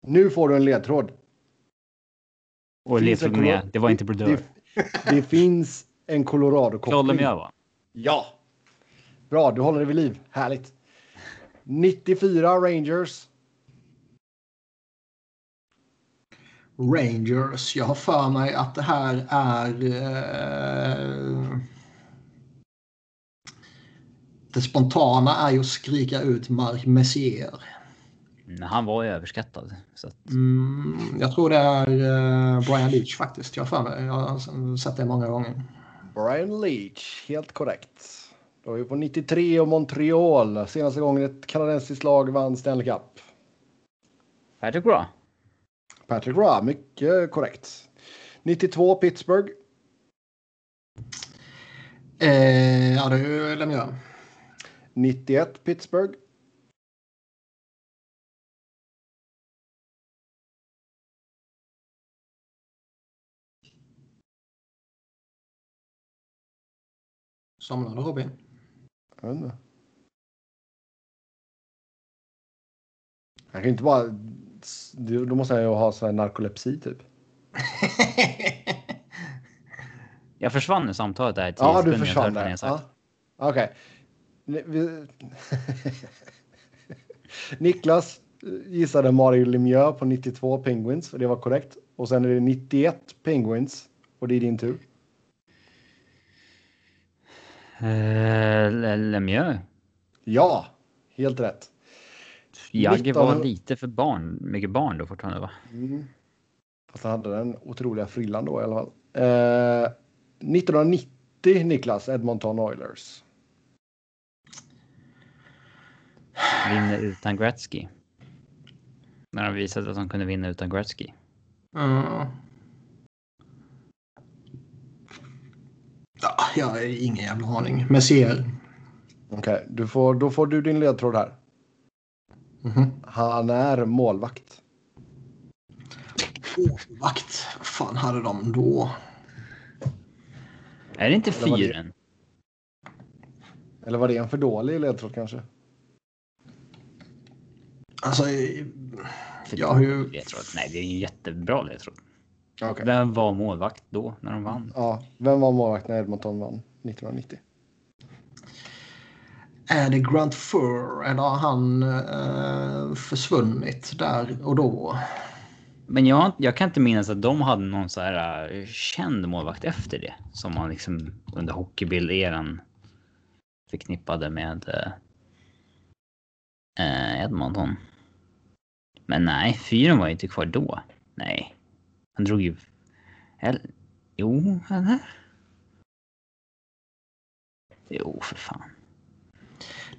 Nu får du en ledtråd. Och ledtråd med. Det var inte Broder. Det, det finns en Colorado-koppling. va? Ja. Bra, du håller det vid liv. Härligt. 94 Rangers. Rangers. Jag har för mig att det här är... Eh, det spontana är ju att skrika ut Mark Messier. Mm, han var ju överskattad. Så att... mm, jag tror det är eh, Brian Leach faktiskt. Jag har för mig. Jag har sett det många gånger. Brian Leach, helt korrekt. Då är vi på 93 och Montreal. Senaste gången ett kanadensiskt lag vann Stanley Cup. Patrick Roy. Patrick Roy, mycket korrekt. 92 Pittsburgh. Eh, ja, det är Lemieux. 91 Pittsburgh. Somnade Robin? Jag vet inte. Jag kan inte bara... Då måste jag ju ha så här narkolepsi typ. jag försvann i samtalet där Ja, du försvann där. Ja. Okej. Okay. Niklas gissade Mario Lemieux på 92 Penguins och det var korrekt. Och sen är det 91 Penguins och det är din tur. Uh, Lemieux? Ja, helt rätt. Jagge 19... var lite för barn, mycket barn då fortfarande va? Mm. Fast han hade den otroliga frillan då i alla fall. Uh, 1990 Niklas, Edmonton Oilers. Vinner utan Gretzky. När de visade att de kunde vinna utan Gretzky. Mm. Ja, jag har ingen jävla aning. Messier. Okej, okay, du får, då får du din ledtråd här. Mm -hmm. Han är målvakt. Målvakt? Vad fan hade de då? Är det inte fyren? Eller var det en för dålig ledtråd kanske? Alltså, jag har ju... Ledtråd. Nej, det är en jättebra ledtråd. Okay. Vem var målvakt då när de vann? Ja, vem var målvakt när Edmonton vann 1990? Är det Grant Fur eller har han eh, försvunnit där och då? Men jag, jag kan inte minnas att de hade någon så här uh, känd målvakt efter det. Som man liksom under hockeybild-eran förknippade med uh, Edmonton. Men nej, fyren var ju inte kvar då. Nej. Han drog ju... Eller... Jo, eller? Jo, för fan.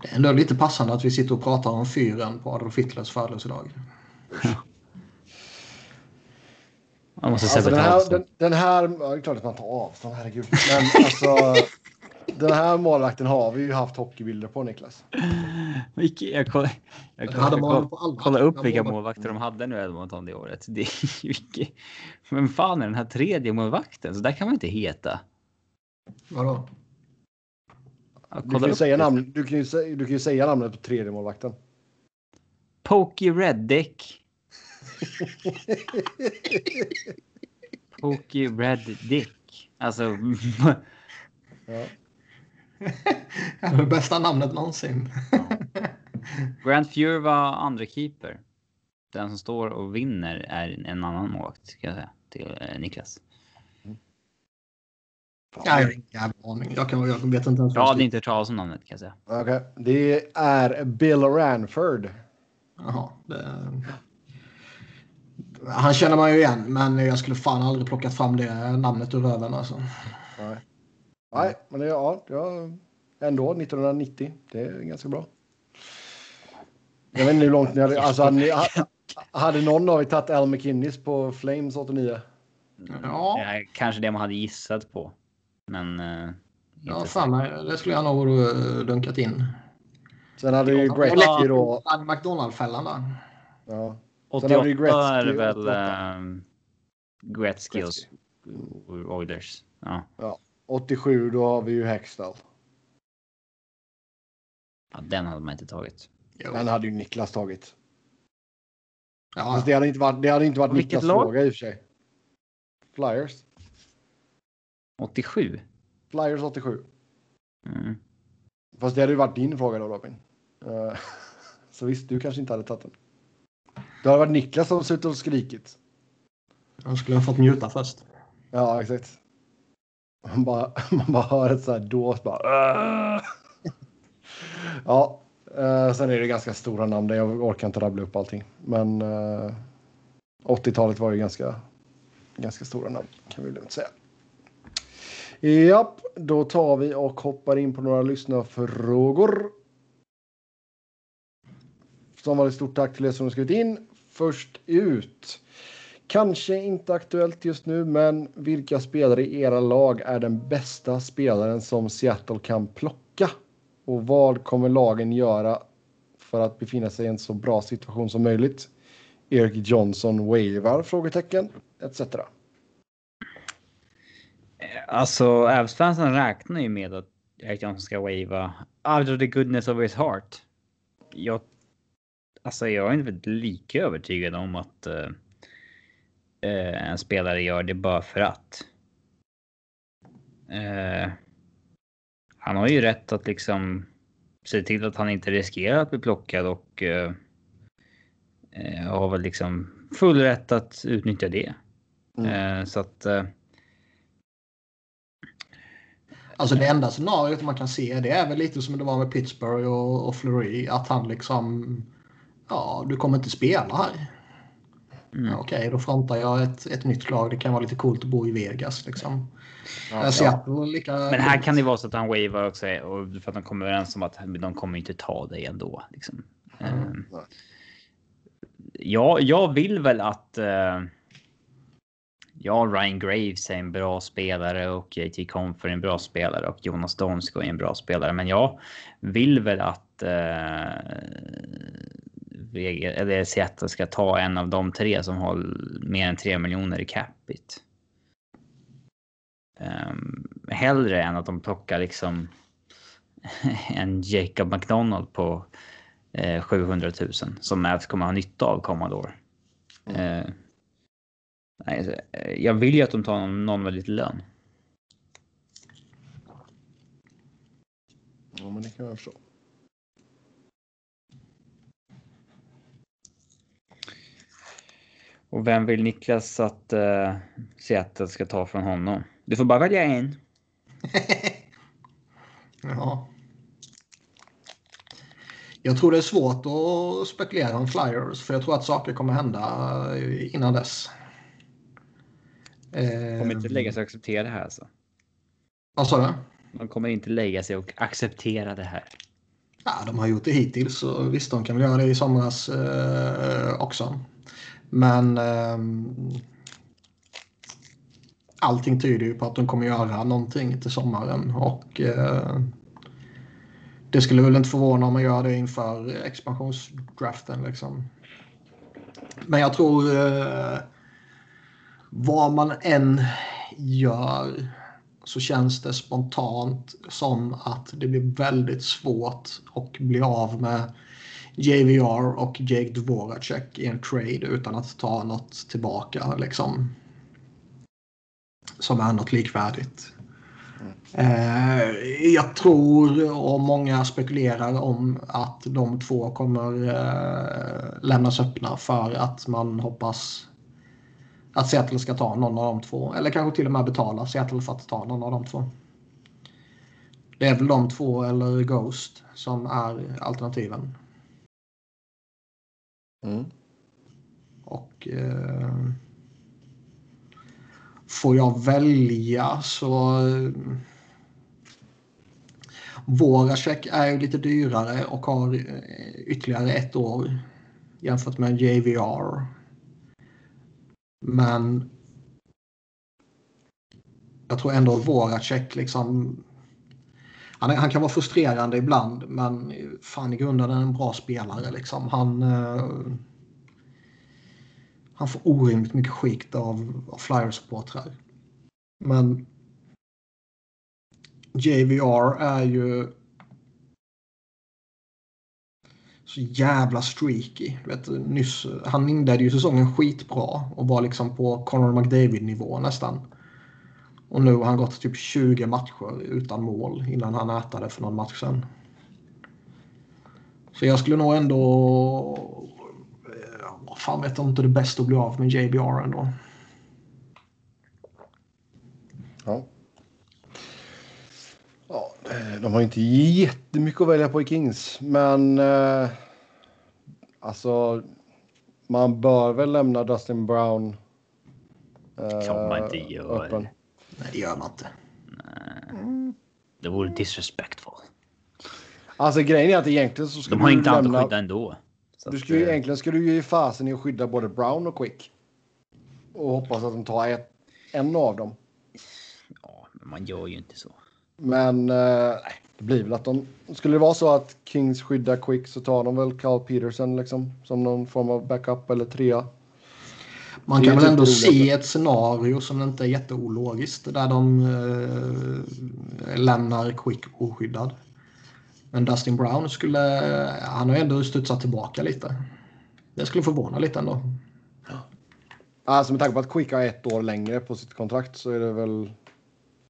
Det är ändå lite passande att vi sitter och pratar om fyren på Adolf Hitlers födelsedag. Man måste Alltså den, här, den, den här, ja, det är klart att man tar avstånd, herregud. Men alltså, den här målvakten har vi ju haft hockeybilder på, Niklas. Jag alla kollar upp vilka målvakter. de hade nu Edmonton det året. Det är ju vilke- Vem fan är den här tredje målvakten? Så där kan man inte heta. Vadå? Du kan, ju säga namn, du, kan ju, du kan ju säga namnet på tredje målvakten. Pokey Reddick. Pokey Red Dick. Alltså, Ja. Det bästa namnet någonsin. Grant Fuhr var andra keeper. Den som står och vinner är en annan målvakt, ska jag säga till eh, Niklas. Jag har ingen jävla aning. Jag, kan, jag vet inte ens Jag vad hade det inte hört talas om namnet kan jag säga. Okej, det är Bill Ranford. Jaha, det... Han känner man ju igen, men jag skulle fan aldrig plockat fram det namnet ur röven alltså. Nej, Nej men det, ja, ja, ändå 1990. Det är ganska bra. Jag vet inte hur långt ni hade... Alltså, hade, hade någon av er tagit Al McKinnis på Flames 89? Ja, Det är kanske det man hade gissat på. Men... Eh, ja fan, det skulle jag nog dunkat in. Sen hade ju Ja, Gretzky då... McDonald-fällan där. Ja. Sen 88 hade ju Gretzky är väl 88. um, Gretzky och Gretzky. och Oilers. Ja. 87 då har vi ju Hextall. ja, den hade man inte tagit. Den hade ju Niklas tagit. Ja, det hade inte varit, det hade inte varit Niklas lag? fråga i och för sig. Flyers. 87. Flyers 87. Mm. Fast det hade ju varit din fråga då Robin. Eh, Så visst, du kanske inte hade tagit den. Det hade varit Niklas som suttit och skrikit. jag skulle ha fått njuta först. Ja, exakt. Man bara, man bara hör ett så här dås bara. "Åh!" ja, eh, sen är det ganska stora namn. Jag orkar inte rabbla upp allting. Men eh, 80-talet var ju ganska, ganska stora namn kan vi lugnt säga. Japp, då tar vi och hoppar in på några lyssnarfrågor. Som vanligt stort tack till er som har skrivit in. Först ut. Kanske inte aktuellt just nu, men vilka spelare i era lag är den bästa spelaren som Seattle kan plocka? Och vad kommer lagen göra för att befinna sig i en så bra situation som möjligt? Erik Johnson wavar? Frågetecken etc. Alltså, Avs-fansen räknar ju med att Erik Johnson ska wava out of the goodness of his heart. Jag, alltså, jag är inte lika övertygad om att eh, eh, en spelare gör det bara för att. Eh, han har ju rätt att liksom se till att han inte riskerar att bli plockad och har väl liksom full rätt att utnyttja det. Mm. Så att eh, Alltså det enda scenariot man kan se det är väl lite som det var med Pittsburgh och, och Fleury. Att han liksom... Ja, du kommer inte spela här. Mm. Ja, Okej, då frontar jag ett, ett nytt lag. Det kan vara lite coolt att bo i Vegas liksom. Ja, Ja, lika... Men här kan det vara så att han wavar också och för att de kommer överens om att de kommer inte ta dig ändå. Liksom. Ehm, nej. ja, jag vill väl att. Uh, ja, Ryan Graves är en bra spelare och JT Comfer är en bra spelare och Jonas Donsko är en bra spelare. Men jag vill väl att. Uh, eller Seattle ska ta en av de tre som har mer än 3 miljoner i capita. Um, hellre än att de plockar liksom en Jacob McDonald på eh, 700 000 som Mavs kommer ha nytta av kommande år. Eh, nej, eh, jag vill ju att de tar någon, med lite lön. Ja, men det kan jag förstå. Och vem vill Niklas att eh, Seattle ska ta från honom? Du får bara välja en. Ja. Jag tror det är svårt att spekulera om Flyers för jag tror att saker kommer hända innan dess. Eh, kommer inte lägga sig och acceptera det här alltså. Vad sa du? De kommer inte lägga sig och acceptera det här. Ja, de har gjort det hittills och visst, de kan väl göra det i somras eh, också. Men ehm, allting tyder ju på att de kommer göra någonting till sommaren. Och eh, det skulle väl inte förvåna om man gör det inför expansionsdraften. Liksom. Men jag tror eh, vad man än gör så känns det spontant som att det blir väldigt svårt att bli av med JVR och Jake Dvoracek i en trade utan att ta något tillbaka. Liksom. Som är något likvärdigt. Eh, jag tror och många spekulerar om att de två kommer eh, lämnas öppna för att man hoppas att Seattle ska ta någon av de två. Eller kanske till och med betala Seattle för att ta någon av de två. Det är väl de två eller Ghost som är alternativen. Mm. Och eh, får jag välja så Voracek är ju lite dyrare och har eh, ytterligare ett år jämfört med JVR. Men jag tror ändå Voracek liksom han, han, kan vara frustrerande ibland men fan i grunden är han en bra spelare. Liksom. Han, uh, han får orimligt mycket skit av, av Flyers-supportrar. Men JVR är ju så jävla streaky. Du vet, nyss, han inledde ju säsongen skitbra och var liksom på Conor McDavid-nivå nästan. Och nu har han gått typ 20 matcher utan mål innan han ätade för någon match sen. Så jag skulle nog ändå... Eh, vad fan vet jag inte det bästa att bli av med JBR ändå. Ja. Ja, de har inte jättemycket att välja på i Kings, men eh, alltså man bör väl lämna Dustin Brown. Eh, kan man inte göra. Öppen. Nej, det gör man inte. Nej. Det vore disrespectful. Alltså grejen är att egentligen så ska De har inte annat att skydda ändå. du skulle, att, egentligen ska du ju ge fasen i att skydda både Brown och Quick. Och hoppas att de tar ett, en av dem. Ja, men man gör ju inte så. Men eh, det blir väl att de... Skulle det vara så att Kings skyddar Quick så tar de väl Carl Peterson liksom som någon form av backup eller trea. Man kan väl typ ändå se ett scenario som inte är jätteologiskt där de eh, lämnar Quick oskyddad. Men Dustin Brown skulle, han har ju ändå studsat tillbaka lite. Det skulle förvåna lite ändå. Alltså med tanke på att Quick har ett år längre på sitt kontrakt så är det väl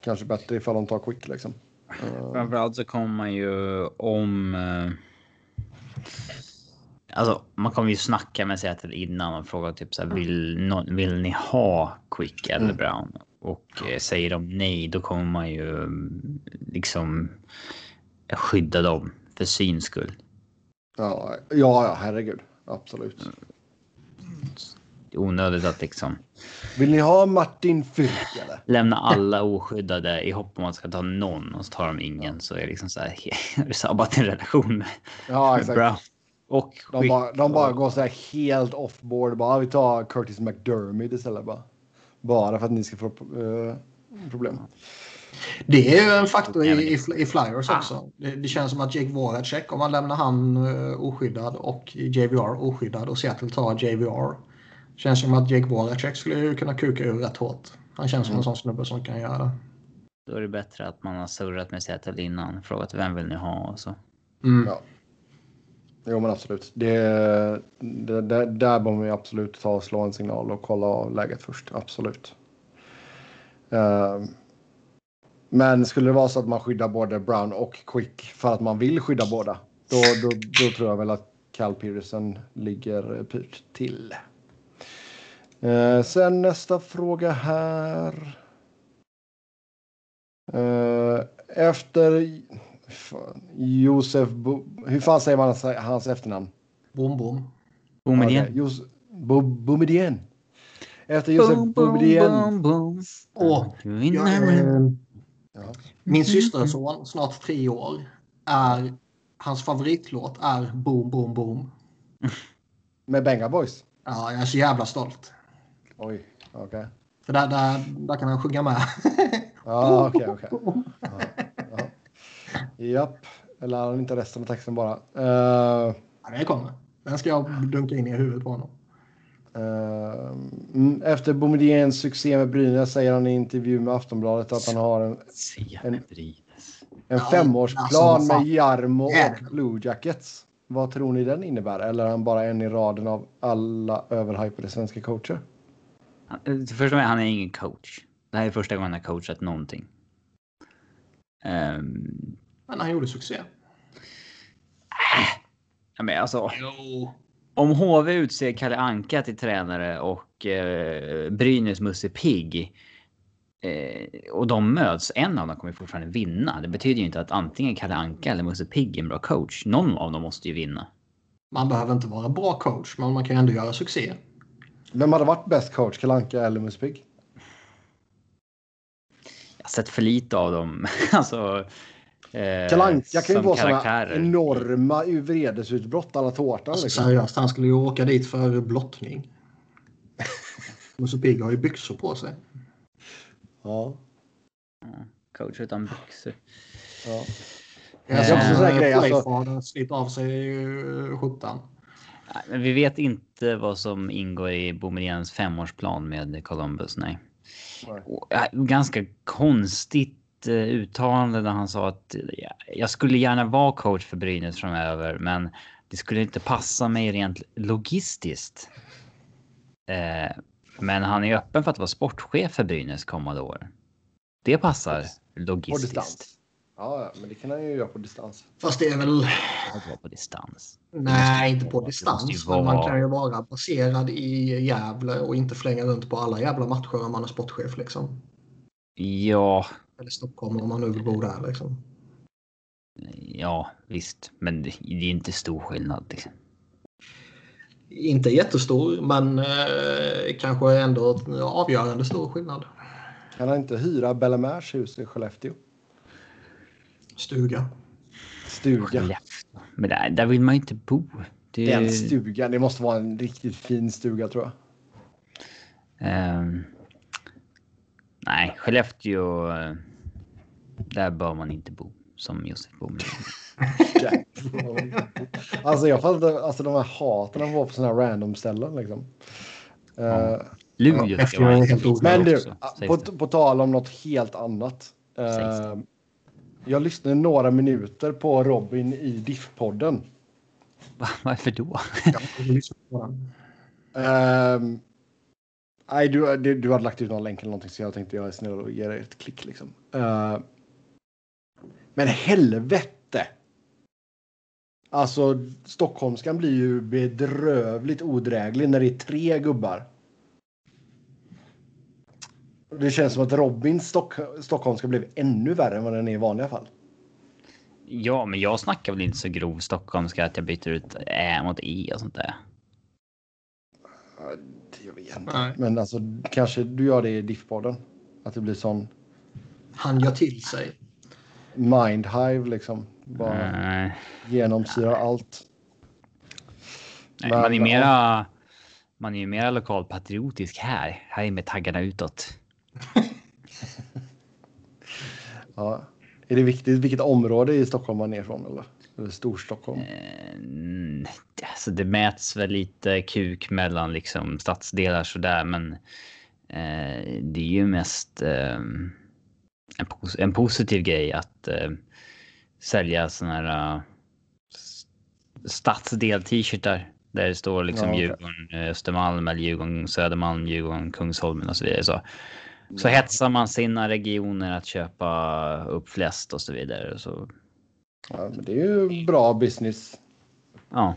kanske bättre ifall de tar Quick liksom. Framförallt så kommer man ju om... Uh Alltså, man kommer ju snacka med Seattle innan och fråga typ så här, vill, vill ni ha Quick eller mm. Brown? Och eh, säger de nej, då kommer man ju mm, liksom skydda dem för sin skull. Ja, ja, ja herregud. Absolut. Onödigt att liksom. Vill ni ha Martin Fyrk eller? Lämna alla oskyddade i hopp om att man ska ta någon och så tar de ingen så är det liksom så här. sabbat en relation med, ja, exakt. Brown. Och de, bara, de bara går så här helt off-board. Bara, vi tar Curtis McDermott istället. Bara, bara för att ni ska få uh, problem. Det är ju en faktor i, i, i Flyers ah. också. Det, det, känns som att Jake Voracek, om man lämnar han uh, oskyddad och JVR oskyddad och Seattle tar JVR. Känns som att Jake Voracek skulle kunna kuka ur rätt hårt. Han känns som mm. en sån snubbe som kan göra det. Då är det bättre att man har surrat med Seattle innan. Frågat vem vill ni ha och så. Mm. Ja. Jo men absolut. Det, det, det, där bör vi absolut ta och slå en signal och kolla av läget först. Absolut. Uh, men skulle det vara så att man skyddar både Brown och Quick för att man vill skydda båda. Då, då, då tror jag väl att Cal Peterson ligger pyrt till. Uh, sen nästa fråga här. Uh, efter Josef... Bo, hur fan säger man hans efternamn? Bom Bom. Boumedienne. Okay. Boumedienne. Efter Josef Boumedienne. Åh, jag, min systerson, snart tre år, är... Hans favoritlåt är Boom Boom Boom. Med Benga Boys? Ja, jag är så jävla stolt. Oj, okej. Okay. För där, där, där kan han sjunga med. Ja, okej, okej. Ja, ja. Japp. Eller han inte resten av texten bara. Uh, ja, det kommer. Den ska jag dunka in i huvudet på honom. Uh, efter Boumediens succé med Brynäs säger han i intervju med Aftonbladet att han har en, en, en femårsplan alltså, med Jarmo och Blue Jackets. Vad tror ni den innebär? Eller är han bara en i raden av alla överhypade svenska coacher? Först och han är ingen coach. Det här är första gången han har coachat någonting. Um... Men han gjorde succé. Äh. Men alltså. Jo. Om HV utser Kalle Anka till tränare och eh, Brynäs Musse Pigg eh, och de möts, en av dem kommer fortfarande vinna. Det betyder ju inte att antingen Kalle Anka eller Musse Pigg är en bra coach. Någon av dem måste ju vinna. Man behöver inte vara bra coach, men man kan ändå göra succé. Vem hade varit bäst coach, Kalle Anka eller Musse Pigg? Jag har sett för lite av dem. alltså, Eh, Kalanka kan ju vara sådana enorma vredesutbrott alla tårtan. Alltså, liksom. Seriöst, han skulle ju åka dit för blottning. Musse Pigg har ju byxor på sig. Ja. Coach utan byxor. Ja. Jag ser också sån grej. Alltså... Av sig eh, Men vi vet inte vad som ingår i Boumediens femårsplan med Columbus. Nej. nej. Ganska konstigt Eh, uttalande där han sa att jag skulle gärna vara coach för Brynäs framöver, men det skulle inte passa mig rent logistiskt. Eh, men han är öppen för att vara sportchef för Brynäs kommande år. Det passar logistiskt. Ja, men det kan han ju göra på distans. Fast det är väl... på distans. Nej, inte på distans. Men man kan ju vara baserad i Gävle och inte flänga runt på alla jävla matcher om man är sportchef liksom. Ja, eller Stockholm om man nu vill bo där liksom. Ja, visst. Men det är inte stor skillnad. Liksom. Inte jättestor, men eh, kanske ändå avgörande stor skillnad. Kan han inte hyra Bellemers hus i Skellefteå? Stuga. Stuga. Men där, där vill man inte bo. Det... Den stugan, det måste vara en riktigt fin stuga tror jag. Um, nej, Skellefteå. Uh, där bör man inte bo som Josef Bohlin. alltså jag fattar alltså de här haten han får på sådana här random ställen liksom. Ja. Uh, Luleå ska vara helt Men du, på, på tal om något helt annat. Uh, jag lyssnade några minuter på Robin i Diff-podden. Varför då? uh, nej, du, du, du hade lagt ut någon länk eller någonting så jag tänkte jag är snäll och ge dig ett klick liksom. Uh, men helvete! Alltså, stockholmskan blir ju bedrövligt odräglig när det är tre gubbar. Det känns som att Robins Stock stockholmska blev ännu värre än vad den är i vanliga fall. Ja, men jag snackar väl inte så grov stockholmska att jag byter ut ä mot e och sånt där. Jag vet inte. Men alltså kanske du gör det i diffpodden. Att det blir sån. Han gör till sig. Mindhive liksom. Bara Nej. genomsyrar allt. Nej, Men, man är mera. Man är ju mera lokalpatriotisk här. Här är med taggarna utåt. Ja. Är det viktigt vilket område i Stockholm man är från eller? Eller Storstockholm? Eh, alltså det mäts väl lite kuk mellan liksom stadsdelar sådär, men eh, det är ju mest eh, en, pos en positiv grej att eh, sälja såna här uh, stadsdel-t-shirtar. Där det står liksom ja, okay. Djurgården eh, Östermalm eller Djurgården Södermalm, Djurgården Kungsholmen och så vidare. Så, så hetsar man sina regioner att köpa upp flest och så vidare. Så... Ja, men det är ju bra business. Ja.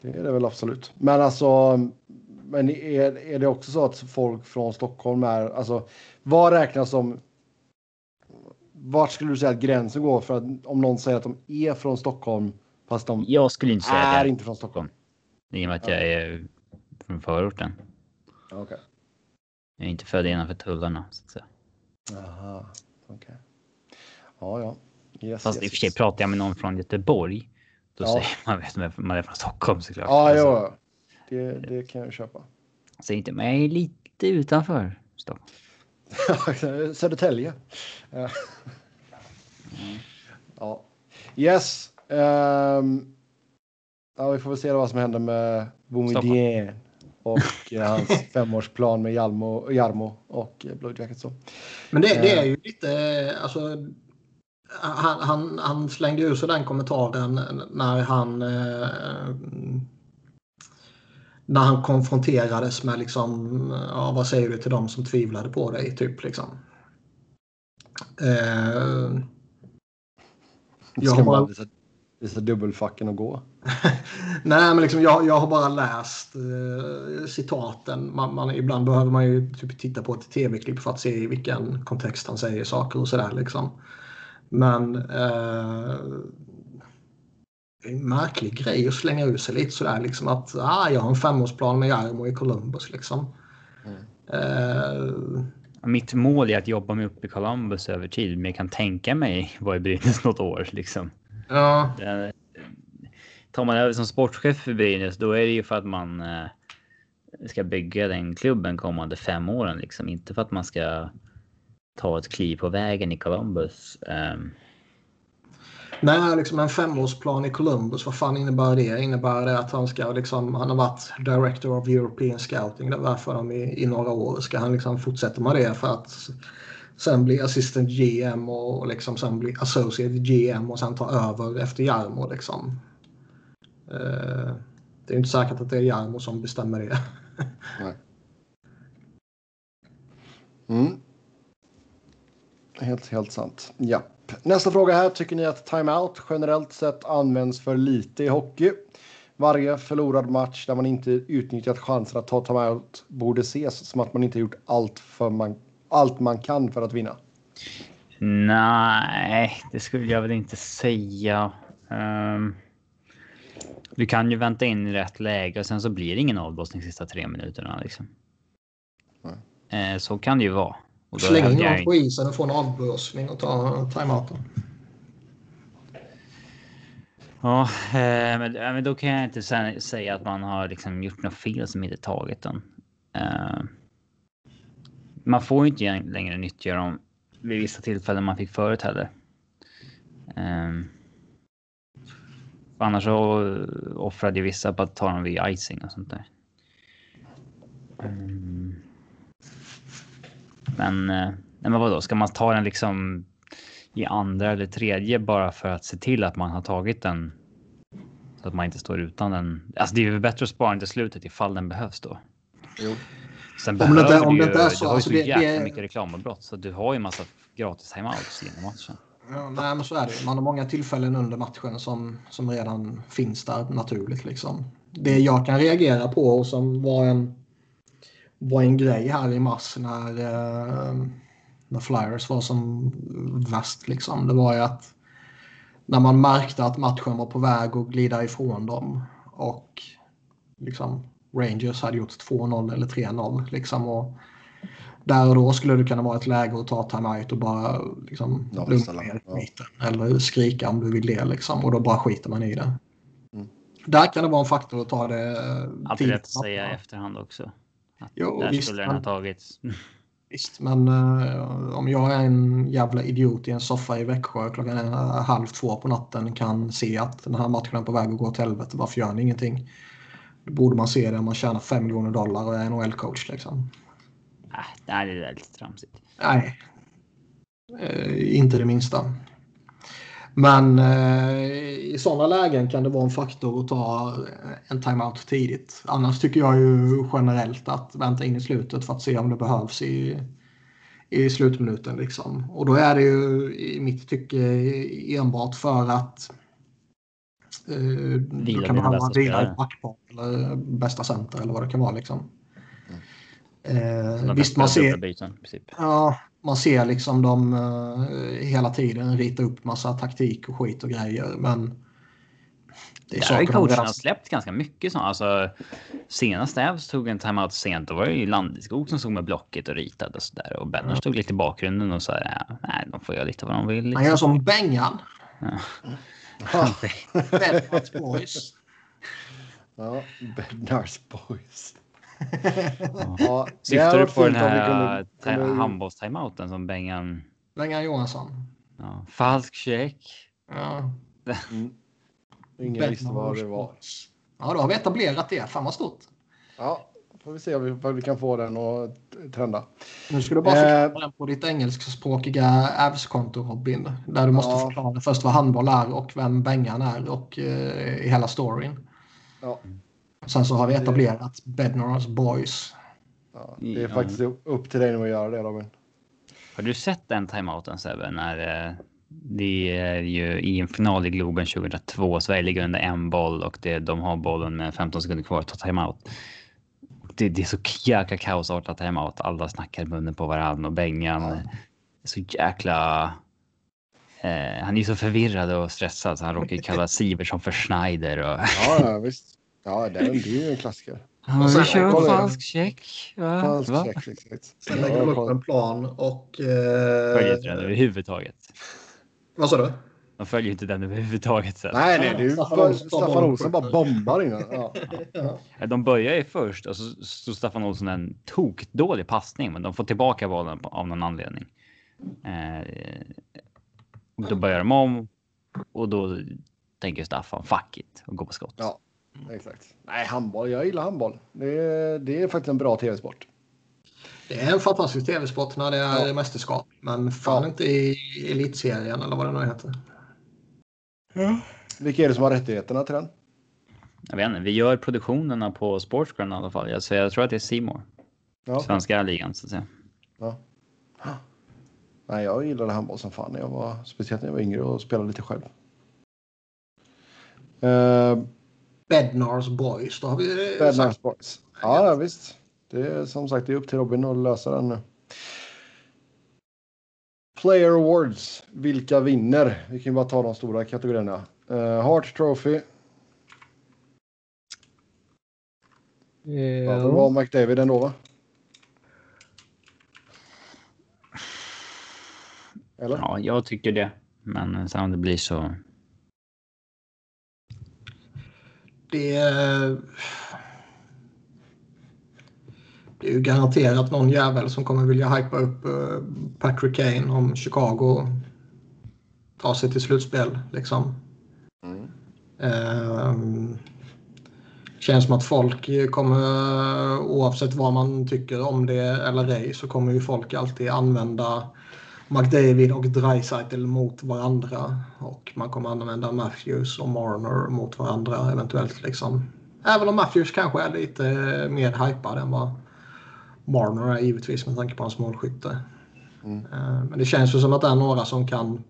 Det är det väl absolut. Men alltså, men är, är det också så att folk från Stockholm är, alltså vad räknas som vart skulle du säga att gränsen går för att om någon säger att de är från Stockholm fast de jag skulle inte säga är det. inte från Stockholm? I och med att jag är från förorten. Okej. Okay. Jag är inte född innanför tullarna så att säga. Jaha, okej. Okay. Ja, ja. Yes, Fast yes, i och för sig yes. pratar jag med någon från Göteborg. Då ja. säger man att man är från Stockholm såklart. Ja, alltså. ja. Det, det kan jag köpa. Säg inte, men jag är lite utanför. Stockholm. Södertälje. Mm. Ja. Yes. Um, ja, vi får väl se vad som händer med Boumedienne och hans femårsplan med Jarmo, Jarmo och Blue Jackets. Men det, det, är ju lite, alltså, han, han, han slängde ur sig den kommentaren när han eh, när han konfronterades med liksom, ja, vad säger du till dem som tvivlade på dig? Typ liksom. Eh, jag man visa, dubbelfacken och gå? Nej, men liksom, jag, jag har bara läst eh, citaten. Man, man, ibland behöver man ju typ titta på ett tv-klipp för att se i vilken kontext han säger saker och sådär. Liksom. Men eh, en märklig grej att slänga ur sig lite sådär. Liksom att ah, jag har en femårsplan med Jarmo i Columbus. Liksom. Mm. Eh, Mitt mål är att jobba mig upp i Columbus över tid, men jag kan tänka mig vara i Brynäs något år. Liksom. Ja. Det, tar man över som sportchef för Brynäs, då är det ju för att man eh, ska bygga den klubben kommande fem åren. Liksom. Inte för att man ska ta ett kliv på vägen i Columbus. Um, Nej, liksom en femårsplan i Columbus, vad fan innebär det? Innebär det att han ska liksom, han har varit Director of European Scouting där för dem i, i några år. Ska han liksom fortsätta med det för att sen bli assistant GM och liksom sen bli associate GM och sen ta över efter Jarmo liksom? Eh, det är inte säkert att det är Jarmo som bestämmer det. Nej. Mm. Helt, helt sant. Ja. Nästa fråga här. Tycker ni att timeout generellt sett används för lite i hockey? Varje förlorad match där man inte utnyttjat chansen att ta timeout borde ses som att man inte gjort allt, för man, allt man kan för att vinna. Nej, det skulle jag väl inte säga. Um, du kan ju vänta in i rätt läge och sen så blir det ingen avblåsning sista tre minuterna. Liksom. Mm. så kan det ju vara. Släng in någon på isen och få en avblåsning och ta timeouten. Ja, eh, men, men då kan jag inte säga att man har liksom gjort något fel som inte tagit den. Eh, man får ju inte längre nyttja dem vid vissa tillfällen man fick förut heller. Eh, annars så offrade ju vissa på att ta dem vid icing och sånt där. Um, Men, eh, nej, men vadå, ska man ta den liksom i andra eller tredje bara för att se till att man har tagit den? Så att man inte står utan den. Alltså det är ju bättre att spara den till slutet ifall den behövs då. Jo. Sen om det, om du, det är så, du har ju alltså så det, jäkla det... mycket reklamavbrott så du har ju massa gratis timeouts genom matchen. Ja, nej, men så är det. Man har många tillfällen under matchen som, som redan finns där naturligt. Liksom. Det jag kan reagera på och som var en var en grej här i mars när, eh, när Flyers var som värst. Liksom. Det var ju att när man märkte att matchen var på väg att glida ifrån dem och liksom Rangers hade gjort 2-0 eller 3-0. Liksom, och där och då skulle det kunna vara ett läge att ta timeout och bara liksom, ja, lugna ner ja. Eller skrika om du vill det. Liksom, och då bara skiter man i det. Mm. Där kan det vara en faktor att ta det Alltid rätt att säga i efterhand också. Jo, där visst, skulle den ha tagits. Visst, men uh, om jag är en jävla idiot i en soffa i Växjö klockan är halv två på natten kan se att den här matchen är på väg att gå åt helvete. Varför gör ni ingenting? Då borde man se det om man tjänar 5 miljoner dollar och är NHL-coach. Liksom. Äh, nej, det är lite tramsigt. Nej, uh, inte det minsta. Men eh, i sådana lägen kan det vara en faktor att ta en timeout tidigt. Annars tycker jag ju generellt att vänta in i slutet för att se om det behövs i, i slutminuten. Liksom. Och då är det ju i mitt tycke enbart för att eh, du kan behöva vila i backpar eller bästa center eller vad det kan vara. Liksom. Mm. Eh, visst, man ser, byten, ja, man ser liksom dem uh, hela tiden rita upp massa taktik och skit och grejer. Men det är Där har coacherna redan... släppt ganska mycket. Så. Alltså, senast Ävs tog en timeout sent, då var det ju Landeskog som stod med blocket och ritade och sådär. Och Benner stod lite i bakgrunden och sa nej, de får göra lite vad de vill. Liksom. Han gör som Bengan. Ja. Bednar's Boys. Ja, Bednar's Boys. ja, Syftar du på den här kunde... handbolls-timeouten som Bengan? Bengan Johansson. Ja, falsk check. Ja. Mm. Ingen visste vad det var. Ja, då har vi etablerat det. Fan vad stort. Ja, får vi se vad vi kan få den att trenda. Nu ska du bara förklara eh, på ditt engelskspråkiga Avs-konto Robin. Där du måste ja. förklara först vad handboll är och vem Bengan är och eh, hela storyn. Ja. Sen så har vi etablerat Bednars Boys. Ja, det är faktiskt upp till dig nu att göra det Robin. Har du sett den timeouten Sebbe? När eh, det är ju i en final i Globen 2002. Sverige ligger under en boll och det, de har bollen med 15 sekunder kvar att ta timeout. Det, det är så jäkla kaosartat timeout. Alla snackar i munnen på varandra och Bengan är så jäkla... Eh, han är så förvirrad och stressad så han råkar kalla Siversson för Schneider. Och... ja, ja, visst. Ja, det är, ju en klassiker. Ja, vi kör falsk check. Va? Falsk Va? check, exakt. Sen lägger de upp en plan och... Eh... Följer inte den överhuvudtaget. Vad sa du? De följer inte den överhuvudtaget. Sen. Nej, nej, det är ju Staffan, Staffan Olsson bara bombar innan. Ja. De börjar ju först och så står Staffan Olsson en tokdålig passning, men de får tillbaka bollen av någon anledning. Eh, och då börjar de om och då tänker Staffan fuck it och går på skott. Ja, exakt. Nej, handboll. Jag gillar handboll. Det är, det är faktiskt en bra tv-sport. Det är en fantastisk tv-sport när det är ja. mästerskap. Men fan ja. inte i elitserien eller vad det nu heter. Ja. Vilka är det som har rättigheterna till den? Jag vet inte. Vi gör produktionerna på Sportsground i alla fall. Jag, så jag tror att det är Simor. Ja. Svenska ligan så att säga. Ja. Nej, jag gillade handboll som fan. Jag var, speciellt när jag var yngre och spelade lite själv. Uh, Bednars Boys. Då har vi Bednars Boys. Ja, ja, visst. Det är som sagt det är upp till Robin att lösa den nu. Player Awards. Vilka vinner? Vi kan bara ta de stora kategorierna. Uh, Hart Trophy. Ja. det var McDavid ändå va? Eller? Ja, jag tycker det. Men sen om det blir så. Det det är ju garanterat någon jävel som kommer vilja hypa upp uh, Patrick Kane om Chicago tar sig till slutspel. Liksom. Mm. Uh, känns som att folk kommer, oavsett vad man tycker om det eller ej, så kommer ju folk alltid använda McDavid och Dreisaitl mot varandra. Och man kommer använda Matthews och Marner mot varandra eventuellt. Liksom. Även om Matthews kanske är lite mer hypad än vad Marner är givetvis med tanke på hans målskytte. Mm. Eh, men det känns ju som att det är några som kan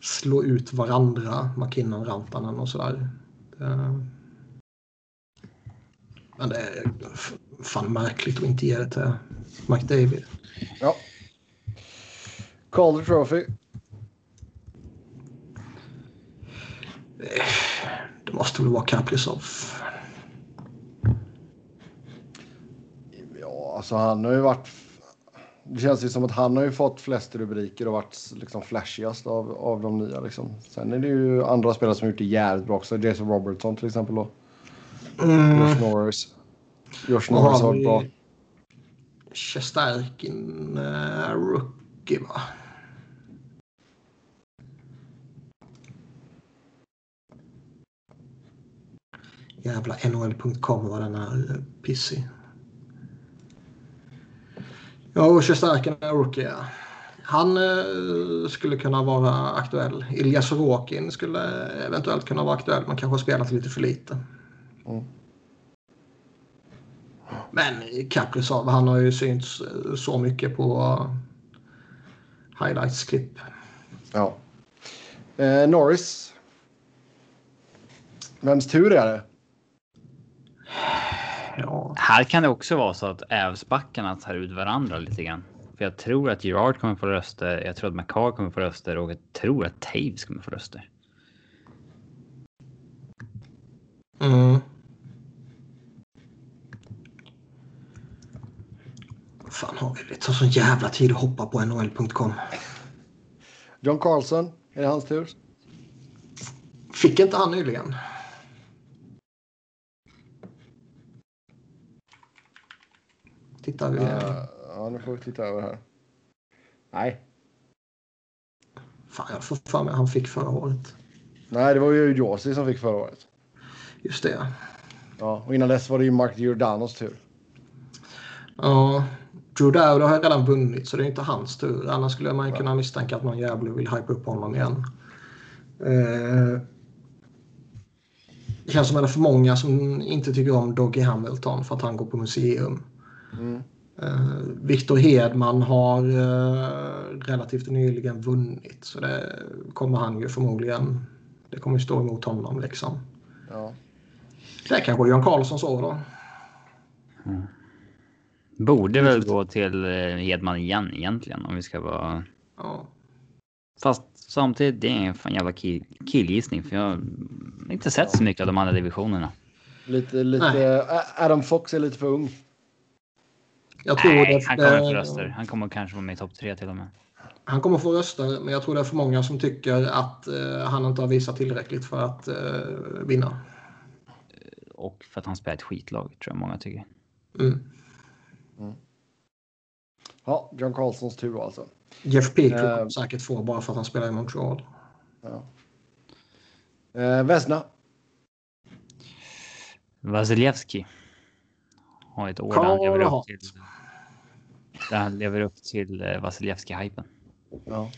slå ut varandra, McKinnon, Rantanen och sådär. Men det är fan märkligt att inte ge det till McDavid. Ja. Calder Trophy. Det måste väl vara Kaprizov. Alltså han har ju varit... Det känns ju som att han har ju fått flest rubriker och varit liksom flashigast av, av de nya. Liksom. Sen är det ju andra spelare som har gjort det jävligt bra också. Jason Robertson till exempel. Då. Mm. Josh Norris. Josh Norris har varit bra. Shesterkin uh, rookie va? Jävla NHL.com vad den är pissig. Ja, och Shesterkin är rookie. Han eh, skulle kunna vara aktuell. Ilja Sorokin skulle eventuellt kunna vara aktuell men kanske har spelat lite för lite. Mm. Men Kaprizov, han har ju synts eh, så mycket på highlights-klipp. Ja. Eh, Norris. Vems tur är det? Här kan det också vara så att Ävsbackarna tar ut varandra lite grann. För jag tror att Gerard kommer få röster. Jag tror att McCar kommer få röster och jag tror att Taves kommer få röster. Mm. fan har vi? Det tar sån jävla tid att hoppa på NHL.com. John Carlson, är det hans tur? Fick inte han nyligen? Tittar vi. Uh, ja, nu får vi titta över här. Nej. Fan, jag får för mig han fick förra året. Nej, det var ju Josi som fick förra året. Just det. Ja, och innan dess var det ju Mark Giordanos tur. Ja, Drew Dowd har redan vunnit så det är inte hans tur. Annars skulle man kunna misstänka att någon jävel vill hypa upp honom igen. Eh, det känns som att det är för många som inte tycker om Doggy Hamilton för att han går på museum. Mm. Uh, Victor Hedman har uh, relativt nyligen vunnit så det kommer han ju förmodligen. Det kommer ju stå emot honom liksom. Ja. Det kanske Jan Karlsson så då. Mm. Borde väl gå till eh, Hedman igen egentligen om vi ska vara. Ja. Fast samtidigt, det är en fan jävla kill, killgissning för jag har inte sett så mycket av de andra divisionerna. Lite, lite. Adam Fox är lite för ung. Jag tror Nej, det, han kommer få röster. Han kommer kanske vara med i topp tre till och med. Han kommer få röster, men jag tror det är för många som tycker att uh, han inte har visat tillräckligt för att uh, vinna. Och för att han spelar ett skitlag, tror jag många tycker. Mm. Mm. Ja, John Carlsons tur alltså. Jeff Petrie uh, kommer säkert få bara för att han spelar i Montreal. Ja. Uh, Vesna. Vasilevski. Har ett år där han lever upp till, där han lever upp till uh, Vasilevski-hypen. Ja.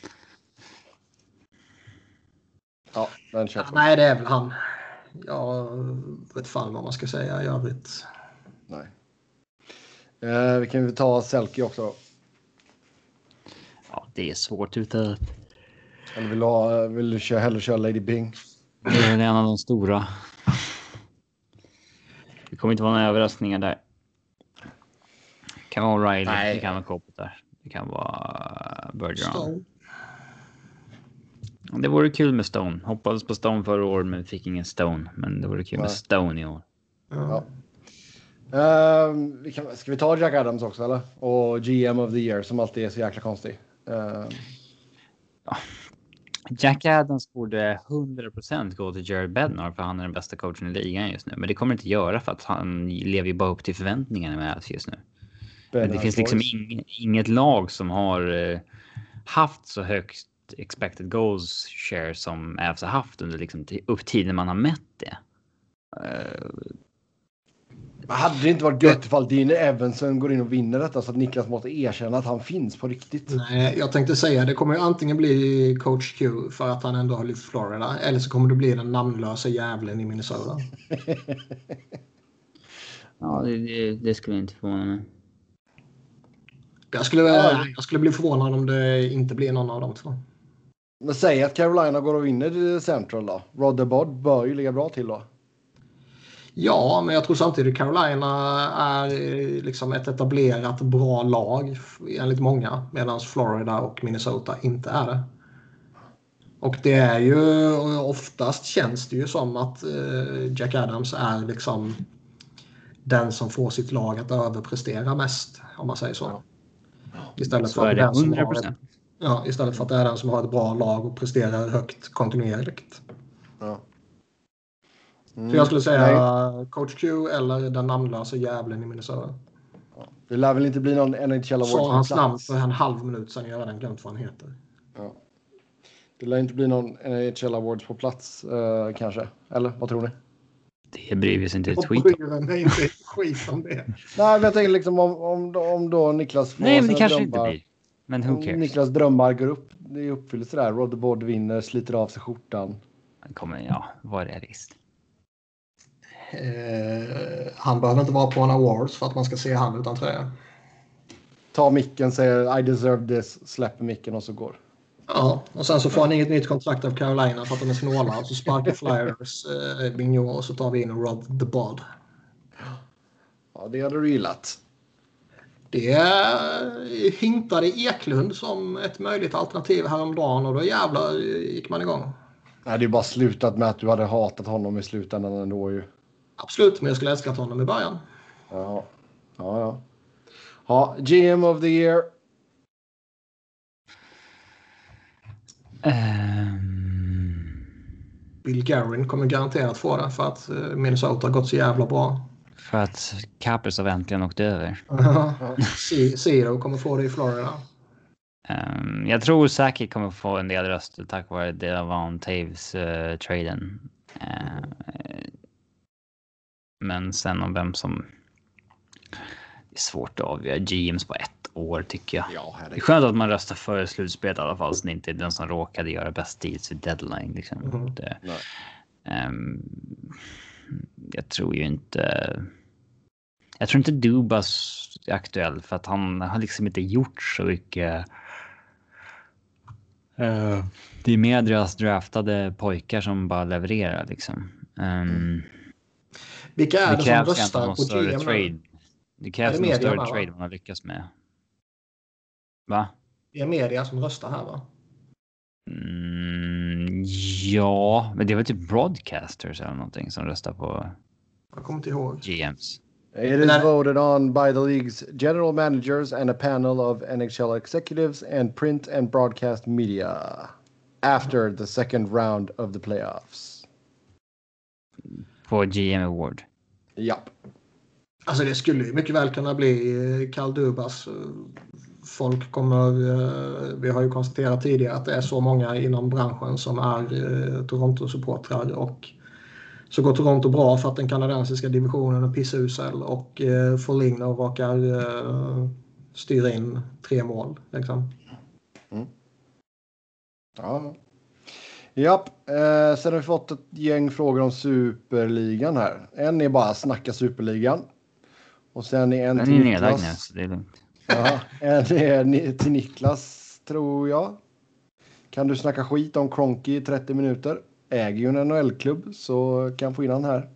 Ja, den köper Nej, det är väl han. Jag vet fan vad man ska säga i övrigt. Nej. Eh, vi kan väl ta Selke också. Ja, det är svårt ute. Eller vill du, ha, vill du köra, hellre köra Lady Bing? Det är en av de stora. Det kommer inte vara några överraskningar där. Kan vara O'Reilly, Nej. det kan vara Kopitar, det kan vara Bergeron. Det vore kul med Stone. Hoppades på Stone förra året men fick ingen Stone. Men det vore kul Nej. med Stone i år. Ja. Uh, vi kan, ska vi ta Jack Adams också eller? Och GM of the year som alltid är så jäkla konstig. Uh. Ja. Jack Adams borde 100% gå till Jared Bednar för han är den bästa coachen i ligan just nu. Men det kommer inte göra för att han lever ju bara upp till förväntningarna med Avs just nu. Men det finns liksom ing, inget lag som har uh, haft så högt expected goals share som Avs har haft under liksom upp tiden man har mätt det. Uh, men hade det inte varit gött ifall Dean Evanson går in och vinner detta så att Niklas måste erkänna att han finns på riktigt? Nej, jag tänkte säga det kommer ju antingen bli coach Q för att han ändå har lyft Florida eller så kommer det bli den namnlösa jävlen i Minnesota. ja, det, det, det, skulle inte förvåna mig. Jag skulle, jag skulle bli förvånad om det inte blir någon av de två. Men säg att Carolina går och vinner Central då. Rodder Bod bör ju ligga bra till då. Ja, men jag tror samtidigt Carolina är liksom ett etablerat bra lag enligt många. Medan Florida och Minnesota inte är det. Och det är ju oftast känns det ju som att eh, Jack Adams är liksom den som får sitt lag att överprestera mest. Om man säger så. Istället för, att det, 100%. Ett, ja, istället för att det är den som har ett bra lag och presterar högt kontinuerligt. Ja. Mm. Så jag skulle säga Nej. coach Q eller den namnlösa jävlen i Minnesota. Det lär väl inte bli någon NHL Award Sa hans namn för en halv minut sedan. Jag har redan glömt vad han heter. Ja. Det lär inte bli någon NHL Awards på plats uh, kanske. Eller vad tror ni? Det bryr vi sig inte ett skit om. mig inte skit om det. Nej, men jag tänker liksom om, om, om då Niklas får Nej, men det kanske drömmar, inte blir. Men who cares? Niklas drömmar går upp i uppfyllelse där. Rodder Bod vinner, sliter av sig skjortan. Han kommer, ja, var realist. Eh, han behöver inte vara på en awards för att man ska se han utan tröja. Ta micken, säger I deserve this, släpper micken och så går. Ja, och sen så får han inget nytt kontrakt av Carolina för att de är snåla. Så sparkar Flyers eh, Vigneault och så tar vi in Rod the Bod. Ja, det hade du gillat. Det hintade Eklund som ett möjligt alternativ häromdagen och då jävlar gick man igång. Nej, det är bara slutat med att du hade hatat honom i slutändan ändå ju. Absolut, men jag skulle älskat honom i början. Ja, ja, ja. Ja, GM of the year. Um... Bill Guerin kommer garanterat få det för att eh, Minnesota har gått så jävla bra. För att Capers har äntligen åkt över. Zero kommer få det i Florida. Um, jag tror säkert kommer få en del röster tack vare Delavon Taves-traden. Uh, uh, men sen om vem som... Det är svårt att avgöra GMs på ett år tycker jag. Ja, det är skönt att man röstar före slutspelet i alla fall så det inte är den som råkade göra bäst deals vid deadline. Liksom. Mm. Det, um, jag tror ju inte... Jag tror inte Dubas är aktuell för att han har liksom inte gjort så mycket. Uh, det är mer deras draftade pojkar som bara levererar liksom. Um, Vilka är det, det som röstar på GM? Trade. Det krävs någon större trade man har lyckats med. Va? Det är media som röstar här va? Mm, ja, men det var typ broadcasters eller någonting som röstar på. Jag kommer inte ihåg. GMs. It is voted on by the league's general managers and a panel of NHL executives and print and broadcast media after the second round of the playoffs. På GM Award? Japp. Alltså det skulle ju mycket väl kunna bli eh, Karl Dubas. Folk kommer, eh, vi har ju konstaterat tidigare att det är så många inom branschen som är eh, Toronto-supportrar och så går Toronto bra för att den kanadensiska divisionen är pissusel och eh, Foligno råkar eh, styra in tre mål. Liksom. Mm. Ja. Japp, eh, sen har vi fått ett gäng frågor om superligan här. En är bara snacka superligan. Och sen är en Den till är Niklas. Nu, så det är lugnt. Ja, en är till Niklas, tror jag. Kan du snacka skit om Cronky i 30 minuter? äger ju en NHL-klubb så kan få in han här.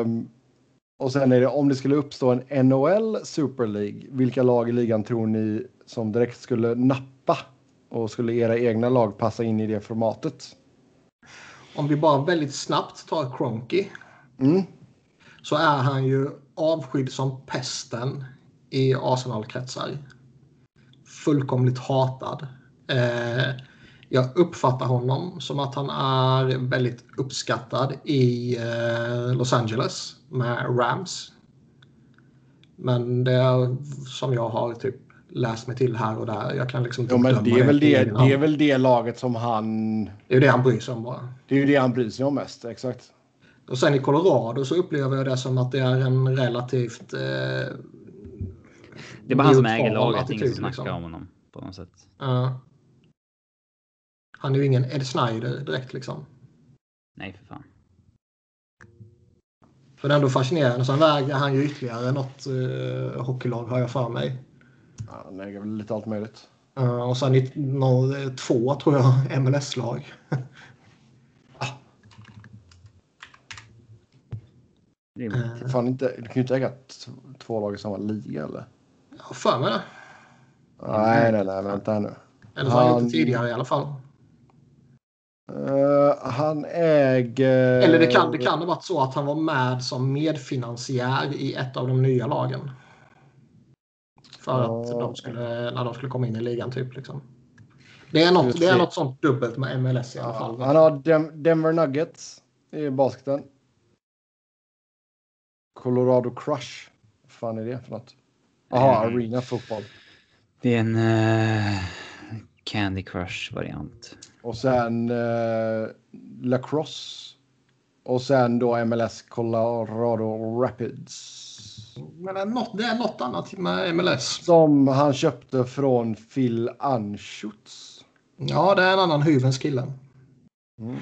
um, och sen är det om det skulle uppstå en NHL Super League. Vilka lag i ligan tror ni som direkt skulle nappa? Och skulle era egna lag passa in i det formatet? Om vi bara väldigt snabbt tar Cronky. Mm. Så är han ju avskydd som pesten i Arsenal-kretsar. Fullkomligt hatad. Eh, jag uppfattar honom som att han är väldigt uppskattad i eh, Los Angeles med Rams. Men det är som jag har typ läst mig till här och där. Jag kan liksom inte jo, men det är, väl det, det är väl det laget som han... Det är ju det han bryr sig om bara. Det är ju det han bryr sig om mest, exakt. Och sen i Colorado så upplever jag det som att det är en relativt... Eh, det är bara han som äger laget, ingen som snackar liksom. om honom på något sätt. Uh. Han är ju ingen Ed Snyder direkt liksom. Nej, för fan. För det är ändå fascinerande. Sen väger han ju ytterligare något uh, hockeylag har jag för mig. Ja, han äger väl lite allt möjligt. Uh, och sen i, no, två tror jag MLS-lag. ah. uh, fan inte, du kan ju inte äga två lag i samma liga eller? Jag för mig det. Nej, nej, nej, vänta här nu. Eller så har han gjort det tidigare i alla fall. Uh, han äger... Eller det kan, det kan ha varit så att han var med som medfinansiär i ett av de nya lagen. För uh. att de skulle, när de skulle komma in i ligan typ. Liksom. Det, är något, det är något sånt dubbelt med MLS i alla fall. Han har Dem Denver Nuggets i basketen. Colorado Crush. Vad fan är det för något? Jaha, mm. Arena Football. Det är en uh, Candy Crush-variant. Och sen eh, Lacrosse. Och sen då MLS Colorado Rapids. Men det är, något, det är något annat med MLS. Som han köpte från Phil Anschutz. Ja, det är en annan Hyvens kille. Mm.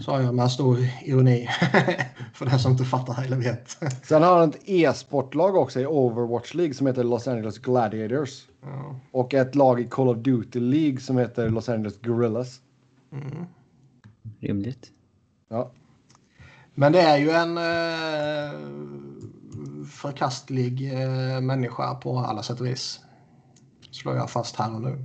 Sa jag med stor ironi. För den som inte fattar eller vet. Sen har han ett e-sportlag också i Overwatch League som heter Los Angeles Gladiators. Ja. Och ett lag i Call of Duty League som heter Los Angeles Guerrillas. Mm. Rimligt. Ja. Men det är ju en eh, förkastlig eh, människa på alla sätt och vis. Slår jag fast här och nu.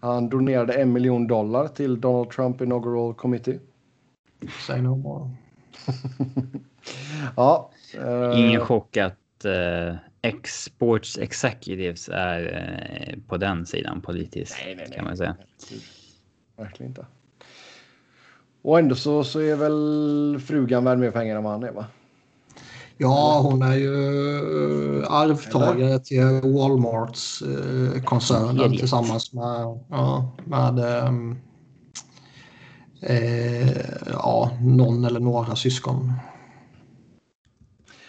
Han donerade en miljon dollar till Donald Trump Inaugural Committee. Säg no more. ja. Uh... Ingen chock att uh, Exports Executives är uh, på den sidan politiskt. Nej, nej, nej. Kan man säga. verkligen inte. Och ändå så, så är väl frugan värd mer pengar än vad han är va? Ja, hon är ju eh, arvtagare till Walmarts eh, koncernen tillsammans med, ja, med ehm, eh, ja, någon eller några syskon.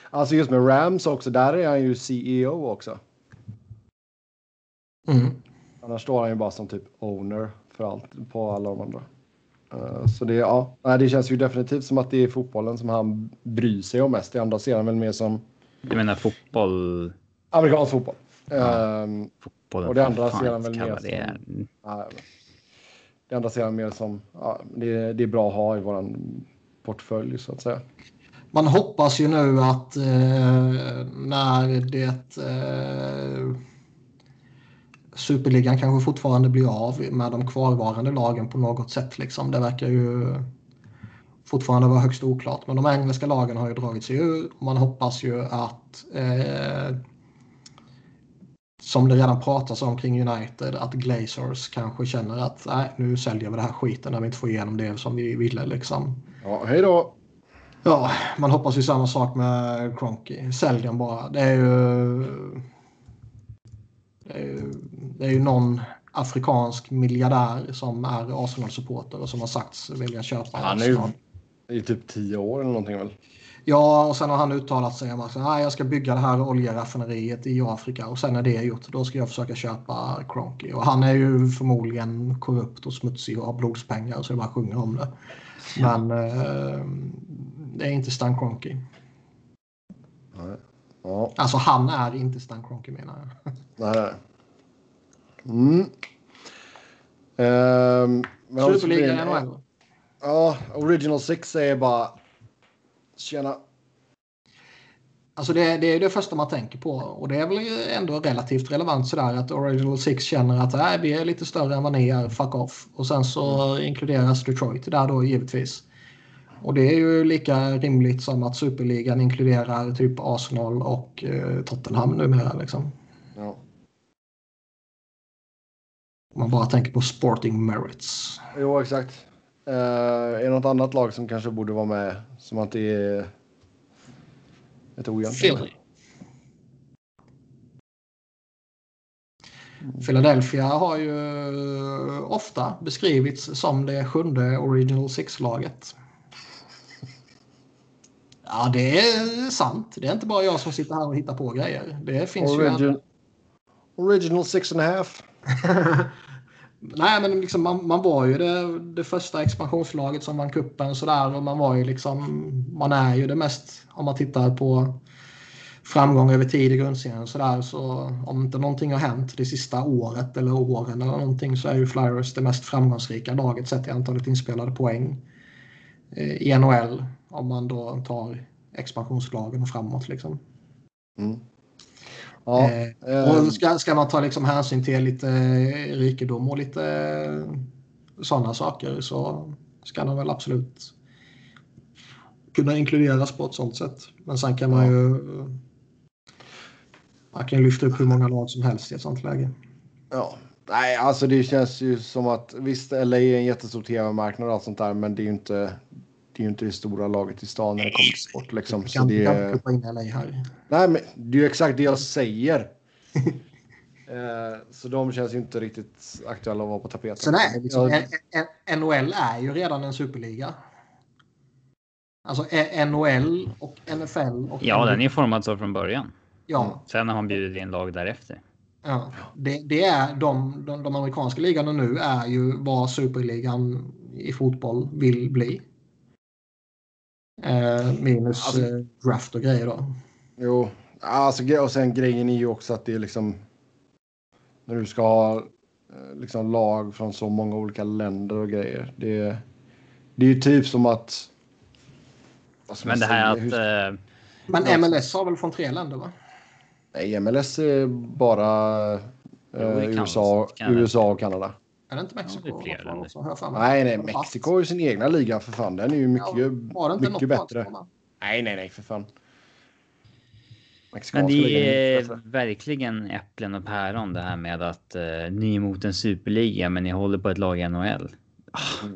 Alltså just med Rams också, där är han ju CEO också. Mm. Annars står han ju bara som typ owner för allt på alla de andra. Uh, så det, ja, det känns ju definitivt som att det är fotbollen som han bryr sig om mest. Det andra ser han väl mer som... Du menar fotboll? Amerikansk fotboll. Ja. Um, Fotbollen, och det andra ser han väl mer som... Det, ja, det andra ser han mer som... Ja, det, det är bra att ha i våran portfölj så att säga. Man hoppas ju nu att eh, när det eh, Superligan kanske fortfarande blir av med de kvarvarande lagen på något sätt. Liksom. Det verkar ju fortfarande vara högst oklart. Men de engelska lagen har ju dragit sig ur. Man hoppas ju att eh, som det redan pratas om kring United, att Glazers kanske känner att nej, nu säljer vi det här skiten när vi inte får igenom det som vi ville. Liksom. Ja, hej då! Ja, man hoppas ju samma sak med Cronky. Sälj den bara. Det är ju... Det är ju, det är ju någon afrikansk miljardär som är Arsenal-supporter och som har sagts vilja köpa Han är ju i typ tio år eller någonting väl? Ja, och sen har han uttalat sig om att jag ska bygga det här oljeraffineriet i Afrika och sen när det är gjort då ska jag försöka köpa Cronky. Och han är ju förmodligen korrupt och smutsig och har blodspengar så det bara sjunger om det. Men eh, det är inte Stan Kroenke. Ja. Alltså han är inte Stan Kroenke menar jag. Nej. Mm. Ehm, Superliga NHL. Ja, Original Six är bara... Tjena. Alltså det, det är det första man tänker på och det är väl ändå relativt relevant sådär att Original Six känner att äh, vi är lite större än vad ni är, fuck off. Och sen så mm. inkluderas Detroit där då givetvis. Och det är ju lika rimligt som att superligan inkluderar typ Arsenal och eh, Tottenham numera. Liksom. Ja. Om man bara tänker på sporting merits. Jo, exakt. Uh, är det något annat lag som kanske borde vara med som att det är ett ojämnt? Philly. Philadelphia har ju ofta beskrivits som det sjunde Original Six-laget. Ja, det är sant. Det är inte bara jag som sitter här och hittar på grejer. Det finns Origin ju... Original six and a half. Nej, men liksom man, man var ju det, det första expansionslaget som vann kuppen sådär och man var ju liksom, man är ju det mest, om man tittar på framgång över tid i grundserien sådär så om inte någonting har hänt det sista året eller åren eller någonting så är ju Flyers det mest framgångsrika laget sett i antalet inspelade poäng eh, i NHL om man då tar expansionslagen framåt liksom. Mm. Ja, eh, och ska, ska man ta liksom hänsyn till lite rikedom och lite eh, sådana saker så ska de väl absolut kunna inkluderas på ett sånt sätt. Men sen kan man ju man kan lyfta upp hur många lag som helst i ett sånt läge. Ja, nej, alltså det känns ju som att visst, LA är en jättestor tv-marknad och allt sånt där, men det är ju inte det är ju inte det stora laget i stan när det kommer till sport. Liksom. Så det är... in LA här. Nej, men det är ju exakt det jag säger. eh, så de känns ju inte riktigt aktuella att vara på tapeten. Så nej, liksom, jag... NHL är ju redan en superliga. Alltså NHL och NFL. Och ja, den är formad så från början. Ja. Sen har man bjudit in lag därefter. Ja, det, det är de, de, de amerikanska ligorna nu är ju vad superligan i fotboll vill bli. Eh, minus alltså, eh, draft och grejer då. Jo, alltså, och sen grejen är ju också att det är liksom när du ska ha eh, liksom lag från så många olika länder och grejer. Det, det är ju typ som att... Men det här att... Hur, äh, men MLS har väl från tre länder va? Nej, MLS är bara äh, USA, USA och Kanada. Är det inte Mexiko? Ja, nej, nej. Mexiko har ju sin egna liga för fan. Den är ju mycket, ja, mycket bättre. Nej, nej, nej för fan. Men det är verkligen äpplen och päron det här med att uh, ni är emot en superliga men ni håller på ett lag i NHL. Ah,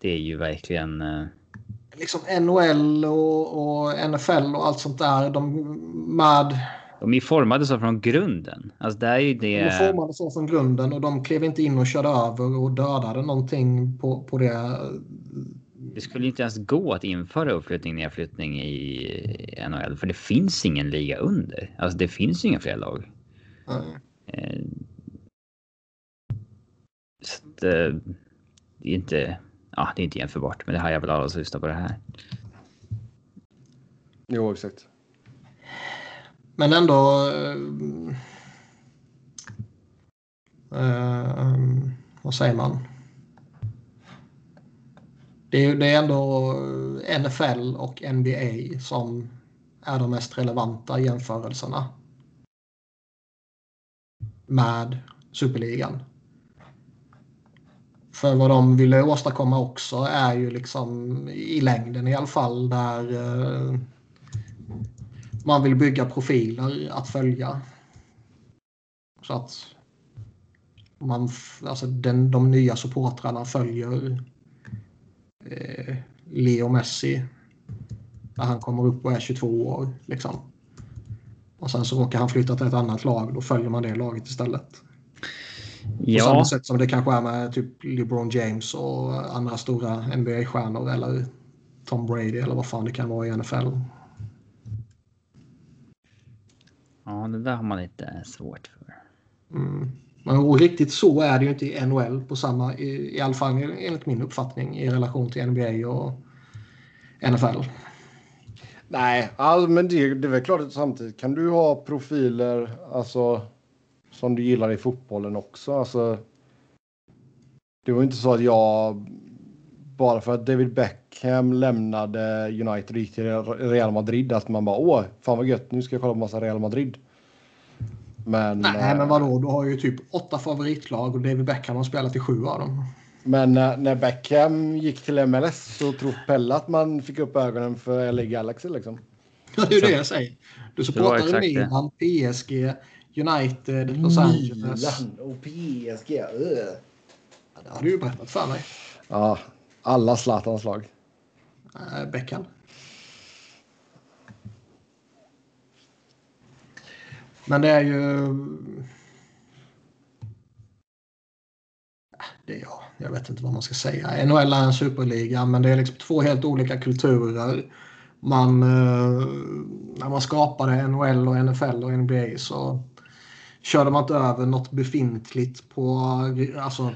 det är ju verkligen... Uh... Liksom NHL och, och, NFL och allt sånt där. De med... De är formade så från grunden. Alltså det är ju det... De är formade så från grunden och de klev inte in och körde över och dödade någonting på, på det. Det skulle inte ens gå att införa uppflyttning nedflyttning i NHL för det finns ingen liga under. Alltså det finns inga fler lag. Mm. Så det, det är inte, ja, det är inte jämförbart, men det har jag väl alla som lyssnar på det här. Jo, exakt. Men ändå. Eh, eh, eh, vad säger man? Det är, det är ändå NFL och NBA som är de mest relevanta jämförelserna med superligan. För vad de ville åstadkomma också är ju liksom i längden i alla fall där eh, man vill bygga profiler att följa. Så att man, alltså den, de nya supportrarna följer eh, Leo Messi när han kommer upp och är 22 år. Liksom. Och sen så råkar han flytta till ett annat lag. Då följer man det laget istället. Ja. På samma sätt som det kanske är med typ LeBron James och andra stora NBA-stjärnor eller Tom Brady eller vad fan det kan vara i NFL. Ja, det där har man lite svårt för. Mm. Men riktigt så är det ju inte i NHL på samma, i, i alla fall enligt min uppfattning i relation till NBA och NFL. Nej, all, men det, det är väl klart att samtidigt kan du ha profiler alltså, som du gillar i fotbollen också. Alltså, det var inte så att jag bara för att David Beckham lämnade United och gick till Real Madrid att man bara åh, fan vad gött, nu ska jag kolla på massa Real Madrid. Men, Nej, men vadå, du har ju typ åtta favoritlag och David Beckham har spelat i sju av dem. Men när, när Beckham gick till MLS så tror Pelle att man fick upp ögonen för LA Galaxy liksom. Ja, det är det jag säger. Du supportar Milan, PSG, United, Los Angeles. Milan och PSG. Ja, det har du ju berättat för mig. Ja, alla Zlatans lag. Äh, Beckham. Men det är ju... Ah, det är jag. Jag vet inte vad man ska säga. NHL är en superliga men det är liksom två helt olika kulturer. Man, eh, när man skapade NHL och NFL och NBA så körde man inte över något befintligt på... Alltså,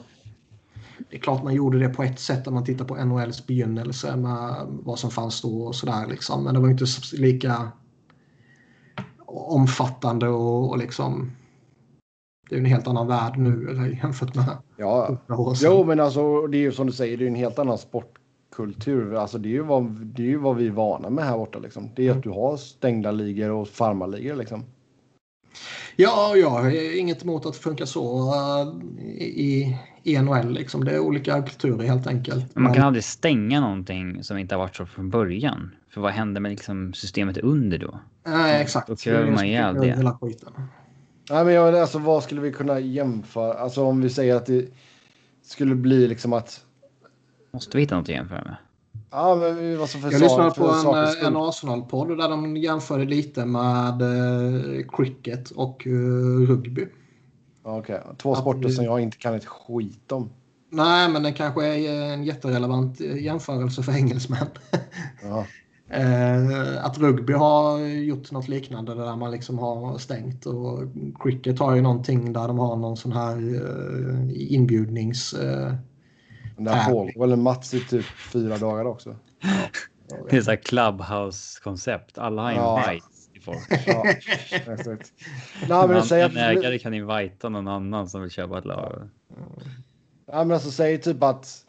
det är klart man gjorde det på ett sätt om man tittar på NHLs begynnelse med vad som fanns då och sådär liksom. Men det var inte lika omfattande och, och liksom det är en helt annan värld nu eller, jämfört med ja. Jo, men alltså det är ju som du säger, det är en helt annan sportkultur. Alltså det är ju vad, det är ju vad vi är vana med här borta liksom. Det är mm. att du har stängda ligor och farmarligor liksom. Ja, jag har inget emot att det funkar så uh, i, i NHL. Liksom. Det är olika kulturer helt enkelt. Men man kan aldrig stänga någonting som inte har varit så från början. För vad händer med liksom systemet under då? Nej, exakt. Då kräver man ihjäl det. Hela Nej, men jag, alltså, vad skulle vi kunna jämföra? Alltså om vi säger att det skulle bli liksom att... Måste vi hitta något att jämföra med? Ja, men vad som för Jag lyssnade på en, en Arsenal-podd där de jämförde lite med uh, cricket och uh, rugby. Okej, okay. två sporter vi... som jag inte kan ett skit om. Nej, men det kanske är en jätterelevant jämförelse för engelsmän. Ja. Eh, att rugby har gjort något liknande där man liksom har stängt och cricket har ju någonting där de har någon sån här eh, inbjudnings... Eh, där pågår väl en match i typ fyra dagar också. Ja. Det är så här clubhouse-koncept. Alla har invite folk. Ja, Nej, men en, en ägare kan invita någon annan som vill köpa ett lag. Ja, men alltså säg typ att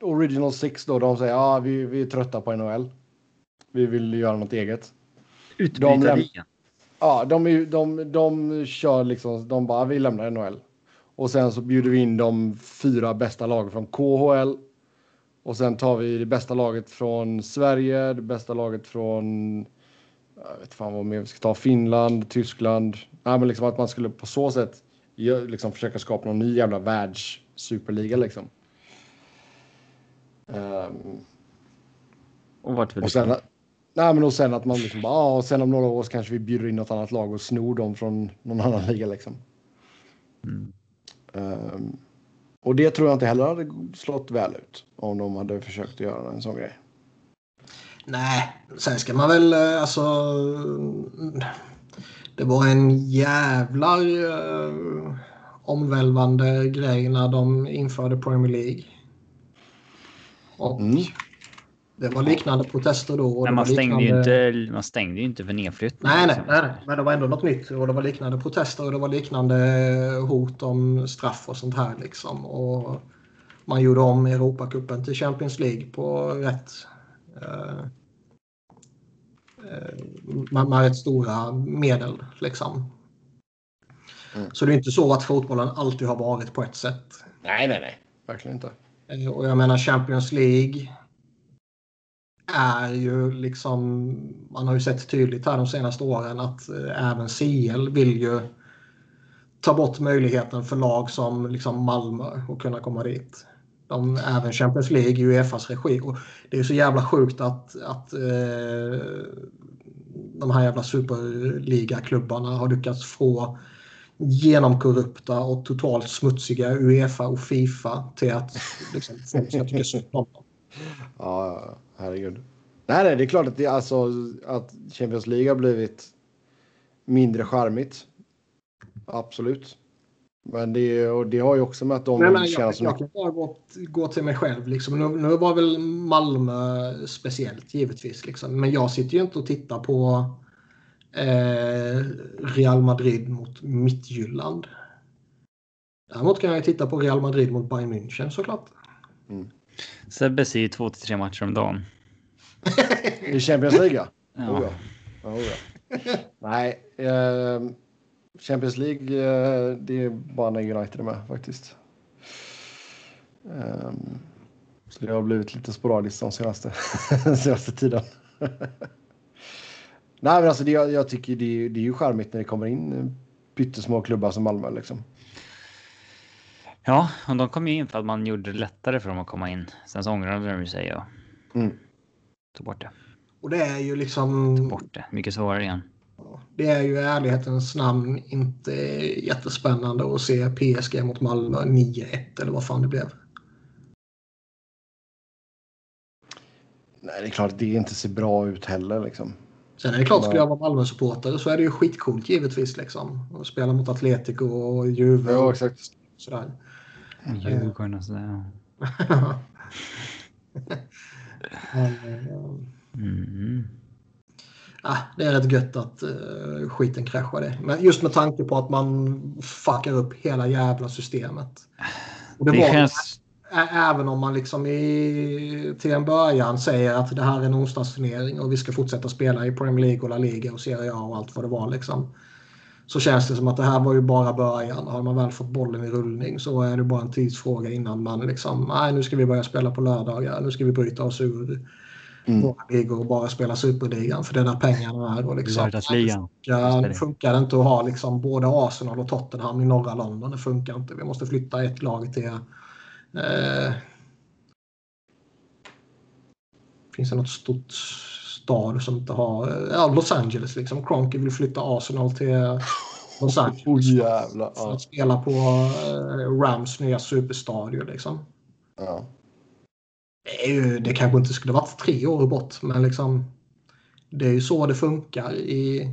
Original Six då, de säger ja, vi, vi är trötta på NHL. Vi vill göra något eget. Utbrytarligan. Ja, de, de, de, de kör liksom, de bara, vi lämnar NHL. Och sen så bjuder vi in de fyra bästa lagen från KHL. Och sen tar vi det bästa laget från Sverige, det bästa laget från, jag vet fan vad mer vi ska ta, Finland, Tyskland. Nej, men liksom att man skulle på så sätt liksom försöka skapa någon ny jävla världssuperliga liksom. Um, och vart vill och sen, nej, men och sen att man liksom bara, ja, och sen om några år så kanske vi bjuder in något annat lag och snor dem från någon annan liga liksom. Mm. Um, och det tror jag inte heller hade slått väl ut om de hade försökt göra en sån grej. Nej, sen ska man väl eh, alltså. Det var en jävlar uh, omvälvande grej när de införde Premier League. Och mm. Det var liknande protester då. Men man, stängde liknande... ju inte, man stängde ju inte för nedflyttning. Nej, nej, nej, men det var ändå något nytt. Och det var liknande protester och det var liknande hot om straff och sånt här. Liksom. Och man gjorde om Europacupen till Champions League på rätt eh, eh med, med rätt stora medel. Liksom. Mm. Så det är inte så att fotbollen alltid har varit på ett sätt. Nej, nej, nej. Verkligen inte. Eh, och jag menar Champions League är ju liksom, man har ju sett tydligt här de senaste åren att eh, även CL vill ju ta bort möjligheten för lag som liksom Malmö att kunna komma dit. De, även Champions League i Uefas regi. Och det är så jävla sjukt att, att eh, de här jävla superligaklubbarna har lyckats få genomkorrupta och totalt smutsiga Uefa och Fifa till att liksom, folk ska tycka synd om dem. Ja, herregud. Nej, nej, det är klart att, det, alltså, att Champions League har blivit mindre charmigt. Absolut. Men det, och det har ju också med att de nej, nej, jag, som... Jag kan bara gå, gå till mig själv. Liksom. Nu, nu var väl Malmö speciellt givetvis. Liksom. Men jag sitter ju inte och tittar på eh, Real Madrid mot Mittjylland. Däremot kan jag titta på Real Madrid mot Bayern München såklart. Mm. Sebbe ser två till tre matcher om dagen. I Champions League? ja. Oh, ja. Oh, ja. Nej, eh, Champions League, eh, det är bara när United är med faktiskt. Eh, så det har blivit lite sporadiskt de senaste, senaste tiden. Nej, men alltså det, jag tycker det, det är ju charmigt när det kommer in pyttesmå klubbar som Malmö liksom. Ja, och de kom ju in för att man gjorde det lättare för dem att komma in. Sen så ångrade de sig och mm. tog bort det. Och det är ju liksom... Tog bort det. Mycket svårare igen. Det är ju i ärlighetens namn inte jättespännande att se PSG mot Malmö 9-1 eller vad fan det blev. Nej, det är klart att det inte ser bra ut heller liksom. Sen är det klart, skulle jag vara Malmö-supporter så är det ju skitcoolt givetvis liksom. Att spela mot Atletico och Juve. Ja, exakt. Sådär. Djurgården och sådär. mm. Ah, det är rätt gött att uh, skiten kraschade. Men just med tanke på att man fuckar upp hela jävla systemet. Och det, det var, känns... Även om man liksom i, till en början säger att det här är en onsdagsturnering och vi ska fortsätta spela i Premier League och La Liga och Serie A och allt vad det var. Liksom så känns det som att det här var ju bara början. Har man väl fått bollen i rullning så är det bara en tidsfråga innan man liksom, nej nu ska vi börja spela på lördagar, nu ska vi bryta oss ur mm. våra ligor och bara spela superligan för det är där pengarna är. Och liksom, det funkar, funkar det inte att ha liksom både Arsenal och Tottenham i norra London. Det funkar inte. Vi måste flytta ett lag till eh, Finns det något stort stad som inte har... Ja, Los Angeles liksom. Cronky vill flytta Arsenal till Los Angeles. Oh, jävlar. För att spela på uh, Rams nya superstadion liksom. Ja. Det, är ju, det kanske inte skulle varit tre år bort, men liksom... Det är ju så det funkar i,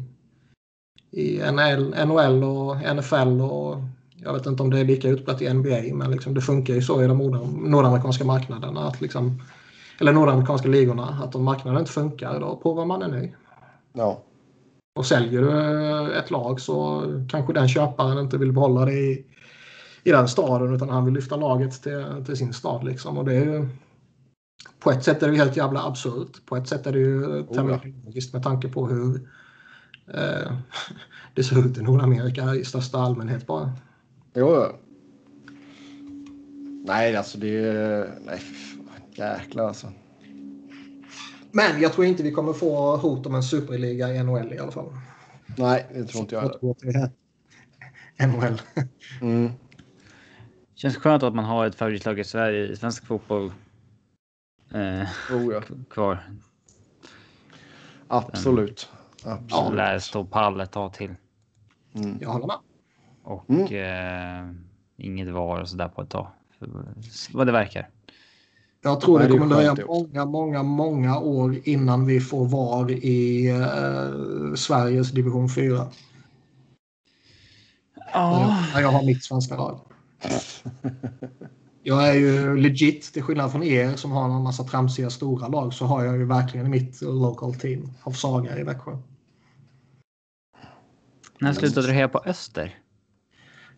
i NL, NHL och NFL och jag vet inte om det är lika utbrett i NBA, men liksom det funkar ju så i de nordamerikanska marknaderna. Att liksom, eller nordamerikanska ligorna, att om marknaden inte funkar då provar man en ny. Ja. Och säljer du ett lag så kanske den köparen inte vill behålla det i, i den staden utan han vill lyfta laget till, till sin stad. Liksom. Och det är ju, på ett sätt är det helt jävla absurt. På ett sätt är det ju tämligen logiskt med tanke på hur eh, det ser ut i Nordamerika i största allmänhet bara. Jo, Nej, alltså det är... Nej, Jäklar alltså. Men jag tror inte vi kommer få hot om en superliga i NHL i alla fall. Nej, det tror inte jag heller. NHL. Mm. Känns skönt att man har ett favoritlag i Sverige i svensk fotboll. Eh, Oh, ja. kvar. Absolut. Absolut. Ja, lär stå pall ett tag till. Jag håller med. Och Mm. eh, inget var och så där på ett tag. För, vad det verkar. Jag tror det det kommer dröja många, många, många år innan vi får VAR i eh, Sveriges division 4. Ja, jag har mitt svenska lag. Jag är ju legit, till skillnad från er som har en massa tramsiga stora lag, så har jag ju verkligen mitt local team av Saga i Växjö. när slutade du heja på Öster?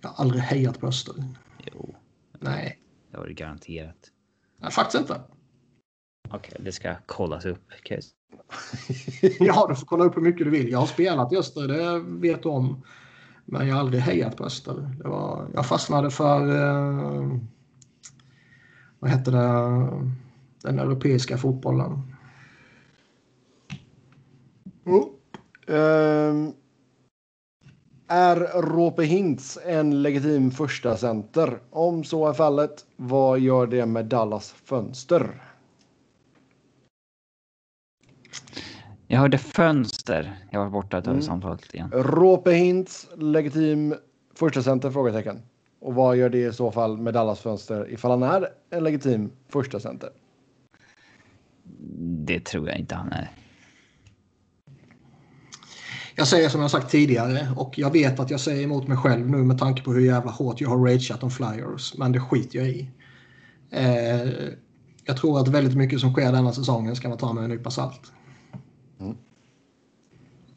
Jag har aldrig hejat på Öster. Jo, Nej, det var det garanterat. Nej faktiskt inte. Okej, det ska kollas upp. Ja, du får kolla upp hur mycket du vill. Jag har spelat i Öster, det vet du om. Men jag har aldrig hejat på Öster. Det var, jag fastnade för... Eh, vad hette det? Den europeiska fotbollen. Oh. Ehm, är Rope Hintz en legitim första center? Om så är fallet, vad gör det med Dallas fönster? Jag hörde fönster. Jag var borta ett Mm. samtalet igen. Rope Hintz, legitim första center? Frågetecken. Och vad gör det i så fall med Dallas fönster ifall han är en legitim första center? Det tror jag inte han är. Jag säger som jag sagt tidigare och jag vet att jag säger emot mig själv nu med tanke på hur jävla hårt jag har rageat om Flyers. Men det skiter jag i. Eh, jag tror att väldigt mycket som sker denna säsongen ska man ta med en nypa salt. Mm.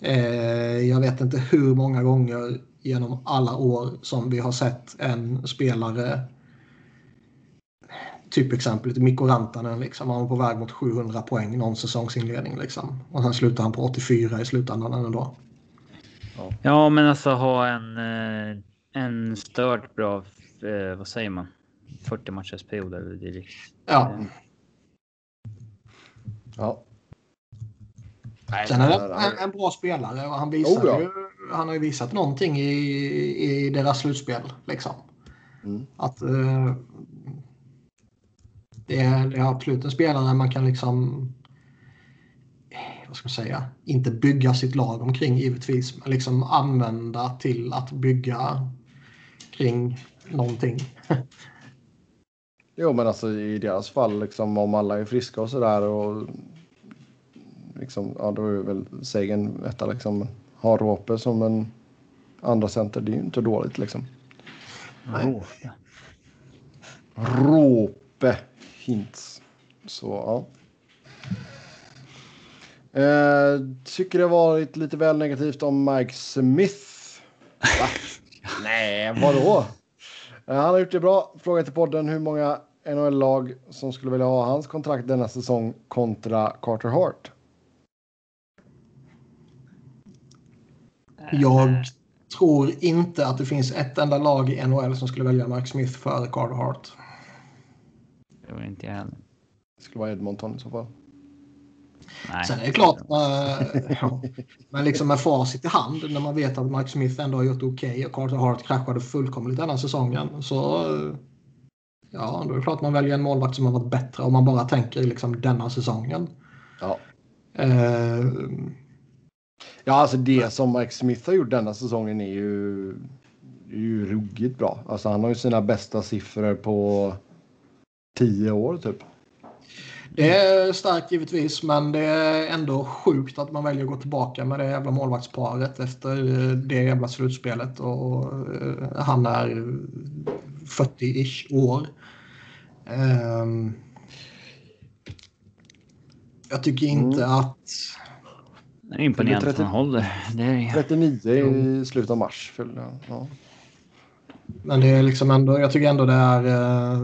Eh, jag vet inte hur många gånger genom alla år som vi har sett en spelare Typ exemplet Mikko Rantanen. Liksom. Han var på väg mot 700 poäng någon säsongsinledning. Liksom. Och sen slutar han på 84 i slutändan ändå. Ja, men alltså ha en, eh, en stört bra, eh, vad säger man? 40 matchers period eller dylikt. Ja. Eh, Ja. Sen är det en, en bra spelare och han, visar Oh, ja. ju, han har ju visat någonting i, i deras slutspel. Liksom. Mm. Att eh, det, är, det är absolut en spelare man kan liksom eh, vad ska man säga, inte bygga sitt lag omkring givetvis, men liksom använda till att bygga kring någonting. Jo, men alltså i deras fall, liksom, om alla är friska och sådär och liksom, ja, då är väl Sagan etta liksom. Har Rope som en andra center, det är ju inte dåligt liksom. Råpe. Rope Hintz. Så ja. Eh, tycker det varit lite väl negativt om Mike Smith. Va? Nej, vadå? Eh, han har gjort det bra. Fråga till podden hur många NHL-lag som skulle vilja ha hans kontrakt denna säsong kontra Carter Hart. Jag tror inte att det finns ett enda lag i NHL som skulle välja Mike Smith före Carter Hart. Det var inte jag heller. Det skulle vara Edmonton i så fall. Nej. Sen är det klart, eh, ja, men liksom med facit i hand när man vet att Mike Smith ändå har gjort okej och Carter Hart kraschade fullkomligt denna säsongen. Så eh, ja, då är det klart man väljer en målvakt som har varit bättre om man bara tänker liksom denna säsongen. Ja. Eh, Ja, alltså det som Mike Smith har gjort denna säsongen är ju, är ju ruggigt bra. Alltså han har ju sina bästa siffror på tio år typ. det är starkt givetvis, men det är ändå sjukt att man väljer att gå tillbaka med det jävla målvaktsparet efter det jävla slutspelet och eh, han är 40-ish år. Ehm, jag tycker inte att... Det är imponerande Det att blir han håller. Det är, 39 i slutet av mars. fyllde han. Ja. Men det är liksom ändå, jag tycker ändå det är... eh,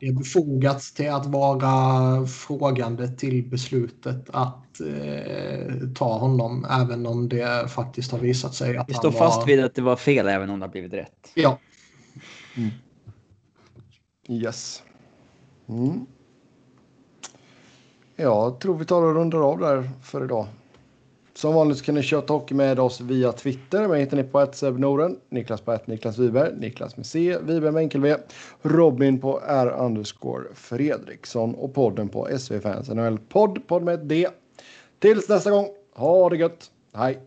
Det är befogat till att vara frågande till beslutet att eh, ta honom även om det faktiskt har visat sig att vi han står var... fast vid att det var fel även om det har blivit rätt. Ja, Yes. Mm. Jag tror vi tar och rundar av där för idag. Som vanligt kan ni köra hockey med oss via Twitter. Mig hittar ni på ett Norden, Niklas på 1. Niklas Wiberg, Niklas med C, Wiberg med enkel V, Robin på R underscore Fredriksson och podden på SV Fans NHL podd, podd med D. Tills nästa gång, ha det gött, hej!